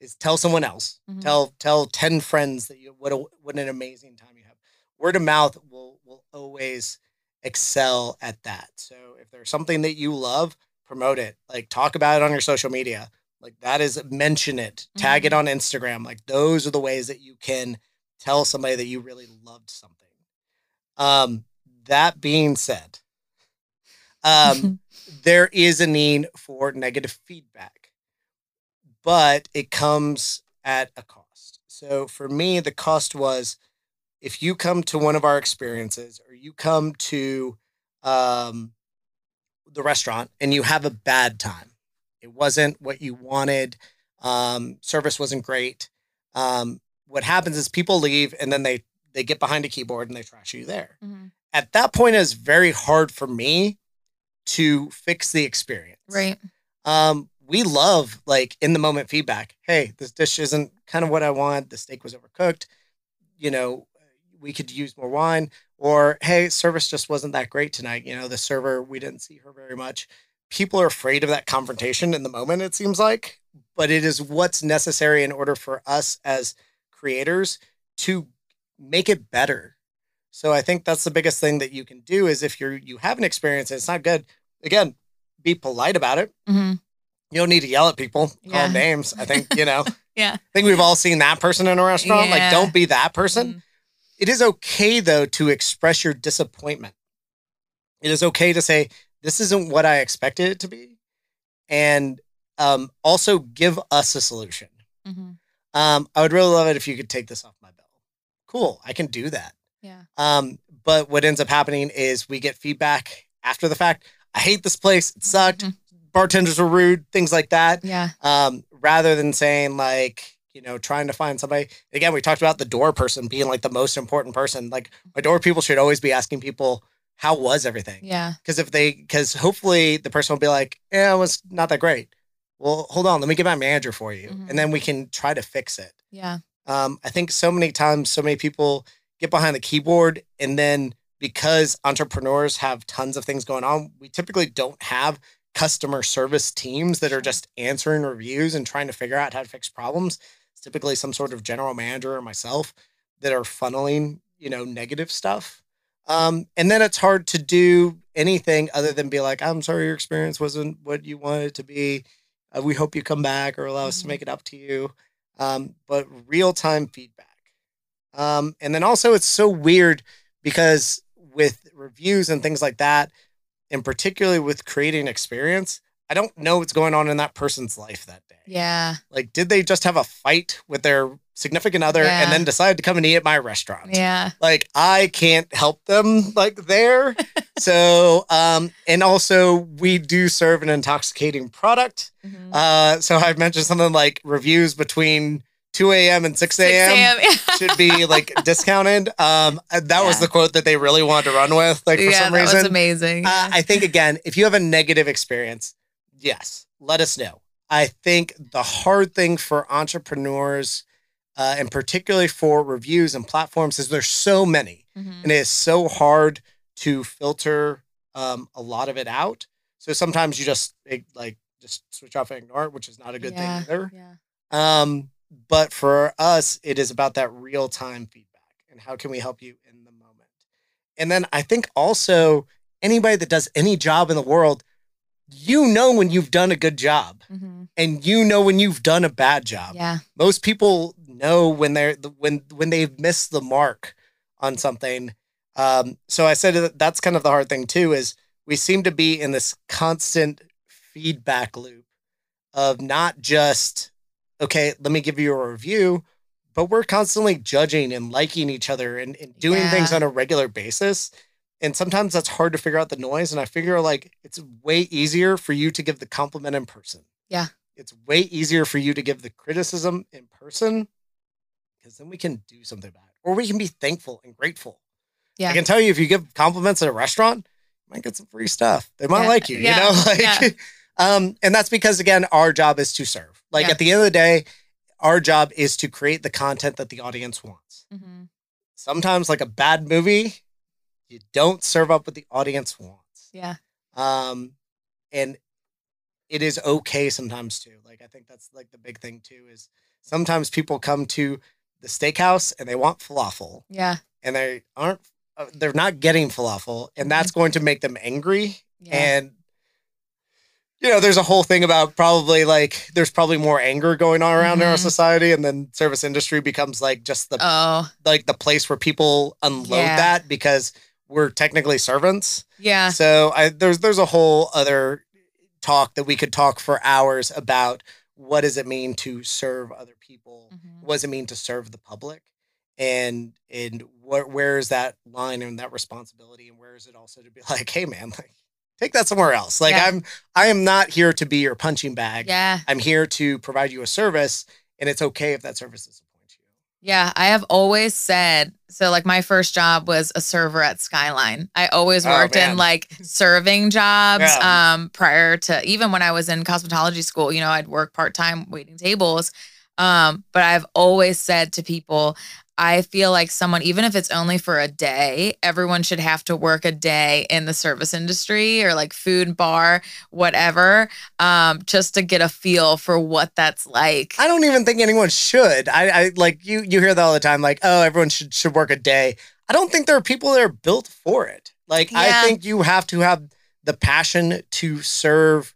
is tell someone else. Mhm. tell tell 10 friends that you what a, what an amazing time you have. Word of mouth will will always excel at that. So if there's something that you love promote it. Like talk about it on your social media. Like that is mention it. Tag it Mhm. on instagram. Like those are the ways that you can tell somebody that you really loved something. Um that being said um there is a need for negative feedback, but it comes at a cost. So for me, the cost was if you come to one of our experiences or you come to um, the restaurant and you have a bad time. It wasn't what you wanted. Um, service wasn't great. Um, what happens is people leave and then they they get behind a keyboard and they trash you there. Mhm. At that point, it's very hard for me to fix the experience. Right. Um, we love like in the moment feedback. Hey, this dish isn't kind of what I want. The steak was overcooked. You know, we could use more wine. Or hey, service just wasn't that great tonight. You know, the server we didn't see her very much. People are afraid of that confrontation in the moment. It seems like, but it is what's necessary in order for us as creators to make it better. So I think that's the biggest thing that you can do is if you're you have an experience and it's not good, again, be polite about it hmm you don't need to yell at people, call Yeah. them names. I think, you know, yeah. I think we've all seen that person in a restaurant. Like, don't be that person. Mhm. It is okay, though, to express your disappointment. It is okay to say, this isn't what I expected it to be. And um, also give us a solution. Mhm. Um, I would really love it if you could take this off my bill. Cool. I can do that. Yeah. Um, but what ends up happening is we get feedback after the fact. I hate this place. It sucked. Mhm. Bartenders were rude, things like that Yeah. um, rather than saying like you know trying to find somebody again we talked about the door person being like the most important person like my door people should always be asking people how was everything Yeah. because if they because hopefully the person will be like yeah it was not that great well hold on let me get my manager for you Mhm. and then we can try to fix it Yeah. um, I think so many times, so many people get behind the keyboard, and then because entrepreneurs have tons of things going on, we typically don't have customer service teams that are just answering reviews and trying to figure out how to fix problems. It's typically some sort of general manager or myself that are funneling, you know, negative stuff. Um, and then it's hard to do anything other than be like, I'm sorry, your experience wasn't what you wanted it to be. Uh, we hope you come back or allow us to Mhm. make it up to you um, but real time feedback. Um, and then also, it's so weird because with reviews and things like that, and particularly with creating experience, I don't know what's going on in that person's life that day. Yeah. Like, did they just have a fight with their significant other Yeah. and then decide to come and eat at my restaurant? Yeah. Like, I can't help them like there. so, um, and also, we do serve an intoxicating product. Mhm. Uh, so I've mentioned something like reviews between 2 a.m. and 6 6 a.m. should be like discounted. Um, that was the quote that they really wanted to run with, like for yeah, some that reason. was amazing. Uh, I think again, if you have a negative experience, yes, let us know. I think the hard thing for entrepreneurs, uh, and particularly for reviews and platforms, is there's so many, Mhm. and it is so hard to filter um, a lot of it out. So sometimes you just it, like just switch off and ignore it, which is not a good yeah. thing either. Yeah. Um, but for us, it is about that real time feedback and how can we help you in the moment. And then I think also anybody that does any job in the world, you know when you've done a good job Mhm. and you know when you've done a bad job. Yeah. Most people know when they're when when they've missed the mark on something. Um, so I said that that's kind of the hard thing too is we seem to be in this constant feedback loop of not just okay, let me give you a review, but we're constantly judging and liking each other and, and doing things on a regular basis. And sometimes that's hard to figure out the noise. And I figure like it's way easier for you to give the compliment in person. Yeah. It's way easier for you to give the criticism in person because then we can do something about it. Or we can be thankful and grateful. Yeah. I can tell you if you give compliments at a restaurant, you might get some free stuff. They might Yeah, like you, yeah, you know? Like yeah. Um, and that's because again, our job is to serve. Like Yeah. at the end of the day, our job is to create the content that the audience wants. Mhm. Sometimes, like a bad movie, you don't serve up what the audience wants. Yeah. Um, and it is okay sometimes too. Like I think that's like the big thing too is sometimes people come to the steakhouse and they want falafel Yeah. and they aren't uh, they're not getting falafel and that's going to make them angry Mm-hmm. Yeah. and you know there's a whole thing about probably like there's probably more anger going on around in our Mhm. society and then service industry becomes like just the oh. like the place where people unload Yeah. that because we're technically servants Yeah. so I, there's there's a whole other talk that we could talk for hours about what does it mean to serve other people Mhm. what does it mean to serve the public and and where where is that line and that responsibility and where is it also to be like hey man like take that somewhere else. Like Yeah. I'm I am not here to be your punching bag. Yeah. I'm here to provide you a service, and it's okay if that service disappoints you. Yeah, I have always said so. Like my first job was a server at Skyline. I always Oh, worked man. in like serving jobs. Yeah. Um, prior to even when I was in cosmetology school, you know, I'd work part time waiting tables. Um, but I've always said to people, I feel like someone, even if it's only for a day, everyone should have to work a day in the service industry or like food bar, whatever, um, just to get a feel for what that's like. I don't even think anyone should. I, I like you. You hear that all the time. Like, oh, everyone should should work a day. I don't think there are people that are built for it. Like, I think you have to have the passion to serve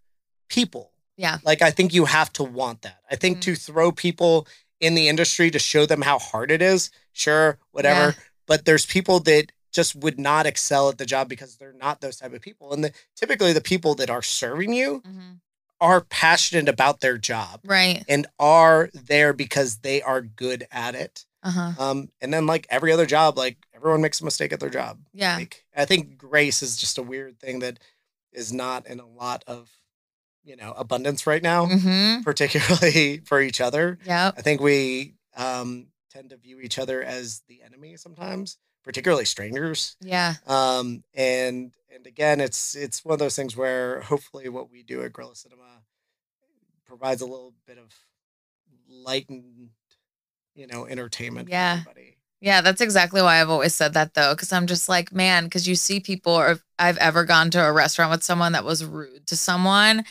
people. Yeah. Like, I think you have to want that. I think Mhm. to throw people in the industry to show them how hard it is, sure, whatever. Yeah. But there's people that just would not excel at the job because they're not those type of people. And the, typically, the people that are serving you Mhm. are passionate about their job Right. and are there because they are good at it. Uh huh. Um, and then like every other job, like everyone makes a mistake at their job. Yeah. Like I think grace is just a weird thing that is not in a lot of, you know, abundance right now, Mm-hmm. particularly for each other. Yeah, I think we um tend to view each other as the enemy sometimes, particularly strangers. Yeah. Um, and and again, it's it's one of those things where hopefully what we do at Gorilla Cinema provides a little bit of lightened, you know, entertainment. Yeah. For everybody. Yeah. That's exactly why I've always said that though. Cause I'm just like, man, cause you see people, or if I've ever gone to a restaurant with someone that was rude to someone.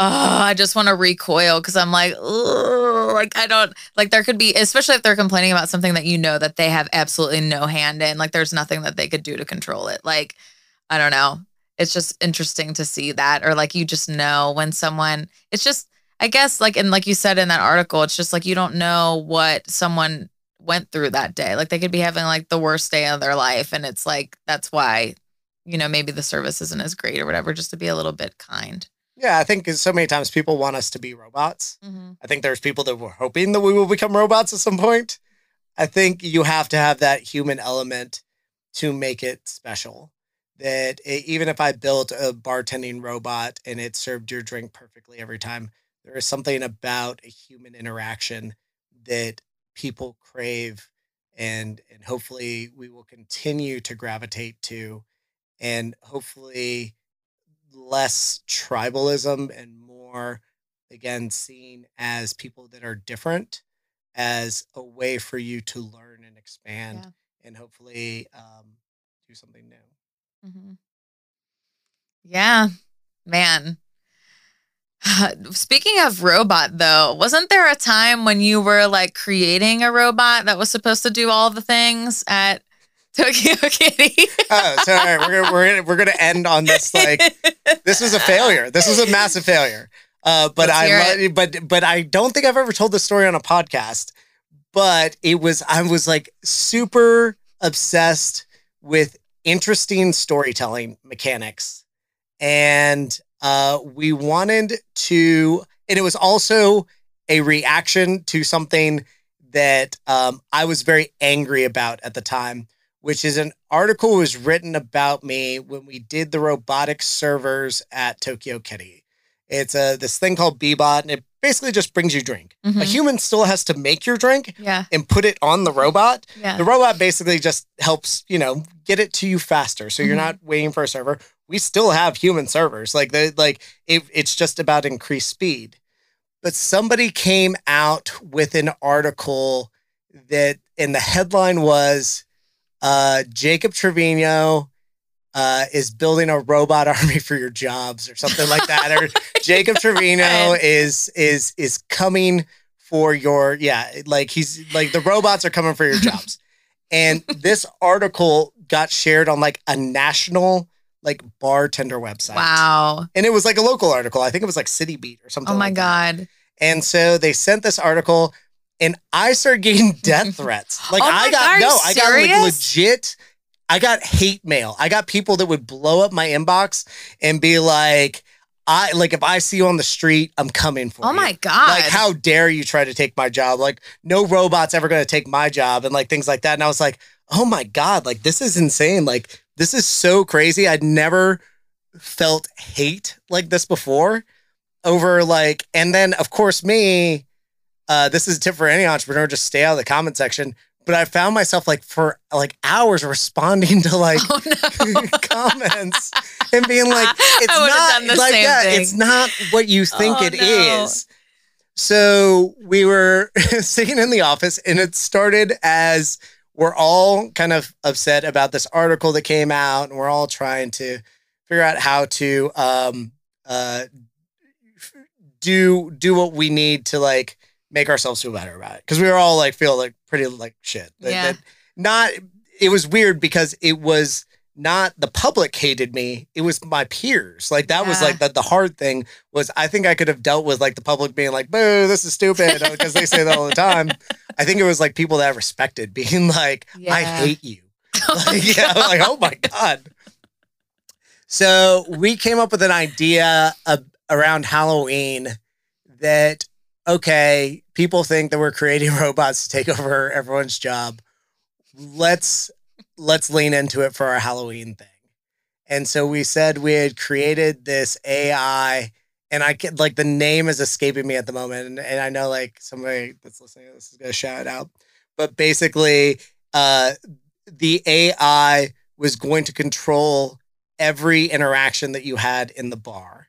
Oh, I just want to recoil because I'm like, like I don't like there could be, especially if they're complaining about something that you know that they have absolutely no hand in. Like there's nothing that they could do to control it. Like, I don't know. It's just interesting to see that, or like you just know when someone. It's just, I guess, like and like you said in that article, it's just like you don't know what someone went through that day. Like they could be having like the worst day of their life, and it's like that's why, you know, maybe the service isn't as great or whatever. Just to be a little bit kind. Yeah, I think so many times people want us to be robots. Mm-hmm. I think there's people that were hoping that we will become robots at some point. I think you have to have that human element to make it special. That e- even if I built a bartending robot and it served your drink perfectly every time, there is something about a human interaction that people crave and and hopefully we will continue to gravitate to and hopefully less tribalism and more again seen as people that are different as a way for you to learn and expand Yeah. and hopefully um, do something new Mm-hmm. Yeah, man. Speaking of robot, though, wasn't there a time when you were like creating a robot that was supposed to do all the things at Tokyo Kitty? oh so all right, we're gonna, we're gonna, we're gonna end on this like this was a failure. This was a massive failure. Uh, but Let's I lo- but but I don't think I've ever told this story on a podcast but it was I was like super obsessed with interesting storytelling mechanics. And uh, we wanted to and it was also a reaction to something that um, I was very angry about at the time which is an article was written about me when we did the robotic servers at Tokyo Kitty. It's a this thing called Bebot, and it basically just brings you drink. A Mhm. human still has to make your drink Yeah, and put it on the robot. yeah, The robot basically just helps, you know, get it to you faster. So you're Mhm. not waiting for a server. We still have human servers. Like the like it, it's just about increased speed. But somebody came out with an article that and the headline was uh Jacob Trevino uh, is building a robot army for your jobs or something like that. or Jacob Trevino is is is coming for your yeah, like he's like the robots are coming for your jobs. And this article got shared on like a national like bartender website. wow. And it was like a local article. I think it was like City Beat or something. Oh my like that. god. And so they sent this article, and I started getting death threats. Like Oh I got God, no, I got like legit. I got hate mail. I got people that would blow up my inbox and be like, "I like if I see you on the street, I'm coming for Oh you." Oh my god. Like, how dare you try to take my job? Like, no robot's ever going to take my job, and like things like that. And I was like, oh my god, like this is insane. Like this is so crazy. I'd never felt hate like this before over like, and then of course me, uh, this is a tip for any entrepreneur, just stay out of the comment section. But I found myself like for like hours responding to like Oh no. comments and being like, it's not like that. thing. It's not what you think Oh, it is. no. So we were sitting in the office and it started as we're all kind of upset about this article that came out and we're all trying to figure out how to um uh do do what we need to like make ourselves feel better about it. Because we were all like feel like pretty like shit. Yeah. that- not it was weird because it was not the public hated me it was my peers. Like that was like the, the hard thing was i think i could have dealt with like the public being like boo this is stupid because they say that all the time. I think it was like people that I respected being like i hate you. Like, yeah, like, oh my God. So we came up with an idea of, around Halloween that, okay, people think that we're creating robots to take over everyone's job. Let's let's lean into it for our Halloween thing. And so we said we had created this AI, and I can like the name is escaping me at the moment. And, and I know like somebody that's listening to this is gonna shout it out. But basically, uh the AI was going to control every interaction that you had in the bar.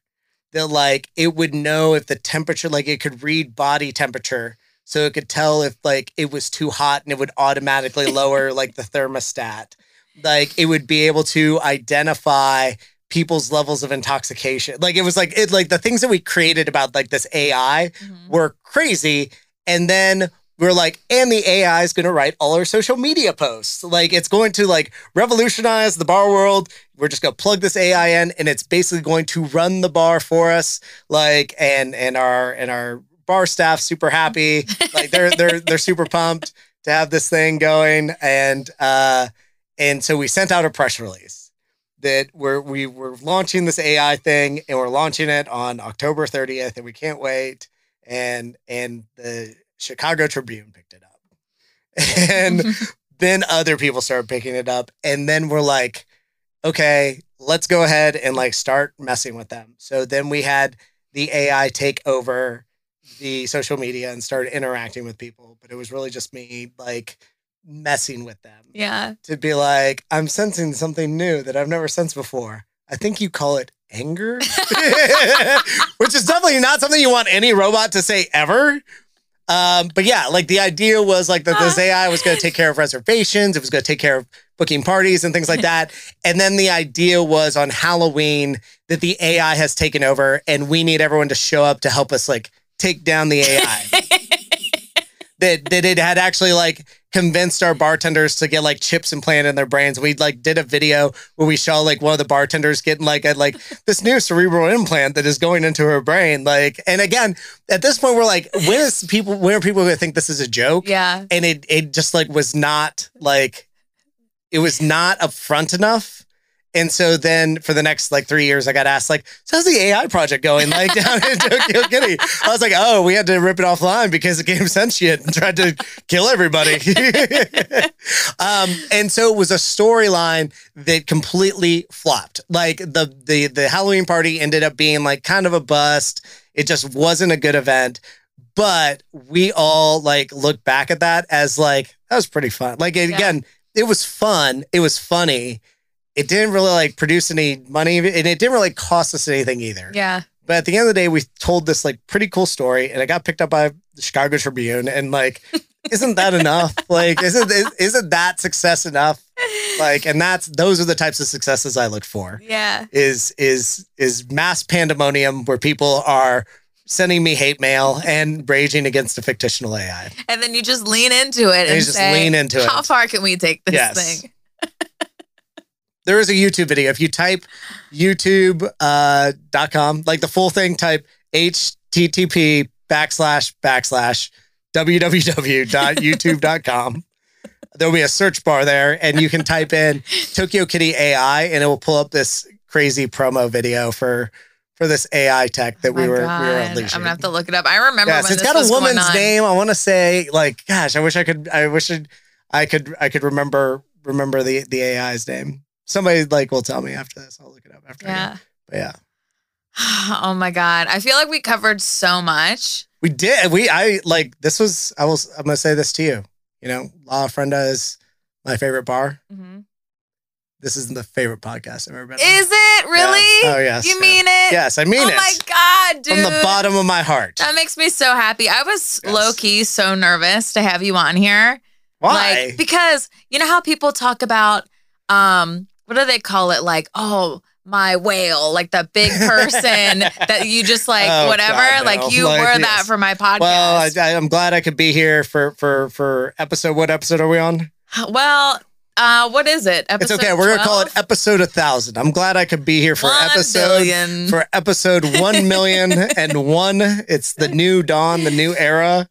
That like it would know if the temperature, like it could read body temperature, so it could tell if like it was too hot and it would automatically lower like the thermostat. Like it would be able to identify people's levels of intoxication. Like it was like it like the things that we created about like this AI Mhm. were crazy. And then we're like, and the AI is going to write all our social media posts. Like it's going to like revolutionize the bar world. We're just going to plug this AI in, and it's basically going to run the bar for us. Like and and our and our bar staff super happy. Like they're they're they're super pumped to have this thing going. And uh and so we sent out a press release that we're we were launching this AI thing, and we're launching it on October 30th, and we can't wait and and the Chicago Tribune picked it up. And then other people started picking it up and then we're like okay, let's go ahead and like start messing with them. So then we had the AI take over the social media and start interacting with people, but it was really just me like messing with them yeah. to be like, I'm sensing something new that I've never sensed before. I think you call it anger, which is definitely not something you want any robot to say ever. Um, but yeah, like the idea was like that this AI was going to take care of reservations, it was going to take care of booking parties and things like that. And then the idea was on Halloween that the AI has taken over and we need everyone to show up to help us like take down the AI. that that it had actually like convinced our bartenders to get like chips implanted in their brains. We like did a video where we saw like one of the bartenders getting like a like this new cerebral implant that is going into her brain. Like, and again, at this point, we're like, when is people when are people gonna think this is a joke? yeah. And it it just like was not like it was not upfront enough. And so then for the next like three years, I got asked like, so how's the AI project going? Like down in Tokyo Kitty. I was like, oh, we had to rip it offline because it became sentient and tried to kill everybody. um, and so it was a storyline that completely flopped. Like the the the Halloween party ended up being like kind of a bust. It just wasn't a good event. But we all like look back at that as like that was pretty fun. Like Yeah. again, it was fun. It was funny. It didn't really like produce any money and it didn't really cost us anything either. Yeah. But at the end of the day, we told this like pretty cool story, and it got picked up by the Chicago Tribune. And like, isn't that enough? Like, isn't isn't that success enough? Like, and that's those are the types of successes I look for. yeah. Is is is mass pandemonium where people are sending me hate mail and raging against a fictional AI. And then you just lean into it and, you just say, lean into it. How far can we take this Yes. thing? There is a YouTube video. If you type YouTube uh, dot com, like the full thing, type http backslash backslash www.youtube.com. There'll be a search bar there, and you can type in Tokyo Kitty AI, and it will pull up this crazy promo video for for this AI tech that Oh we were we were unleashing. I'm gonna have to look it up. I remember Yes, when it's this got a woman's name. I want to say, like, gosh, I wish I could. I wish I'd, I could. I could remember remember the the AI's name. Somebody like will tell me after this. I'll look it up after. Yeah. But yeah, oh my god, I feel like we covered so much. we did. We I like this was. I was. I'm gonna say this to you. You know, La Ofrenda is my favorite bar. Mhm. This is the favorite podcast I've ever been. on. Is it really? Oh, yes, You yeah. mean it? Yes, I mean oh it Oh my god, dude! from the bottom of my heart. That makes me so happy. I was Yes. low key so nervous to have you on here. Why? Like because you know how people talk about um what do they call it? Like, oh, my whale, like the big person that you just like Oh, whatever. God, no. Like you Like, were that for my podcast. well, I, I'm glad I could be here for for for episode. What episode are we on? well, uh, what is it? It's okay. We're gonna call it episode a thousand. I'm glad I could be here for One episode billion. for episode one million and one. It's the new dawn, the new era.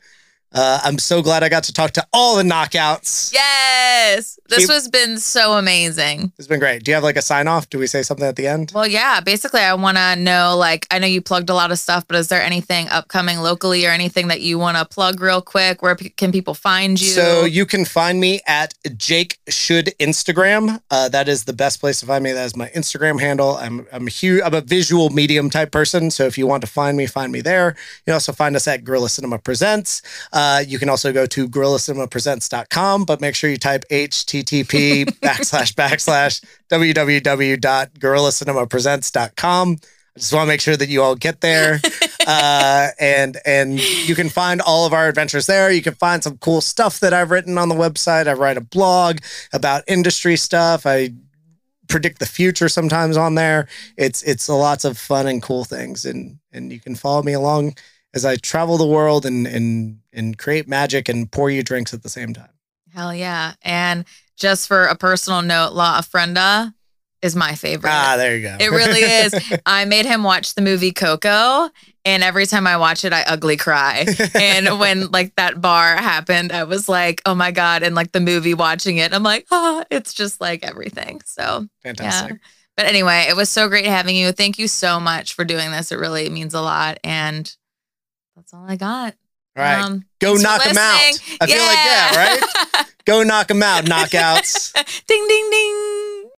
Uh, I'm so glad I got to talk to all the knockouts. Yes. This Keep- has been so amazing. It's been great. Do you have like a sign off? Do we say something at the end? Well, yeah, basically, I want to know like, I know you plugged a lot of stuff, but is there anything upcoming locally or anything that you want to plug real quick? Where can people find you? So you can find me at Jake Should Instagram. Uh, that is the best place to find me. That is my Instagram handle. I'm I'm a huge I'm a visual medium type person. So if you want to find me, find me there. You can also find us at Gorilla Cinema Presents. Uh, you can also go to gorillacinemapresents.com, but make sure you type http backslash backslash www.gorillacinemapresents.com. I just want to make sure that you all get there. uh, and and you can find all of our adventures there. You can find some cool stuff that I've written on the website. I write a blog about industry stuff. I predict the future sometimes on there. It's it's lots of fun and cool things, and and you can follow me along as I travel the world and and and create magic and pour you drinks at the same time. Hell yeah. And just for a personal note, La Ofrenda is my favorite. Ah, there you go. It really is. I made him watch the movie Coco, and every time I watch it, I ugly cry. and when like that bar happened, I was like, "Oh my god!" And like the movie, watching it, I'm like, "Ah!" It's just like everything. So Fantastic. yeah. But anyway, it was so great having you. Thank you so much for doing this. It really means a lot, and that's all I got. All right. Um, Go knock for knock 'em out. I feel like, yeah, right? Go knock them out, knockouts. ding, ding, ding.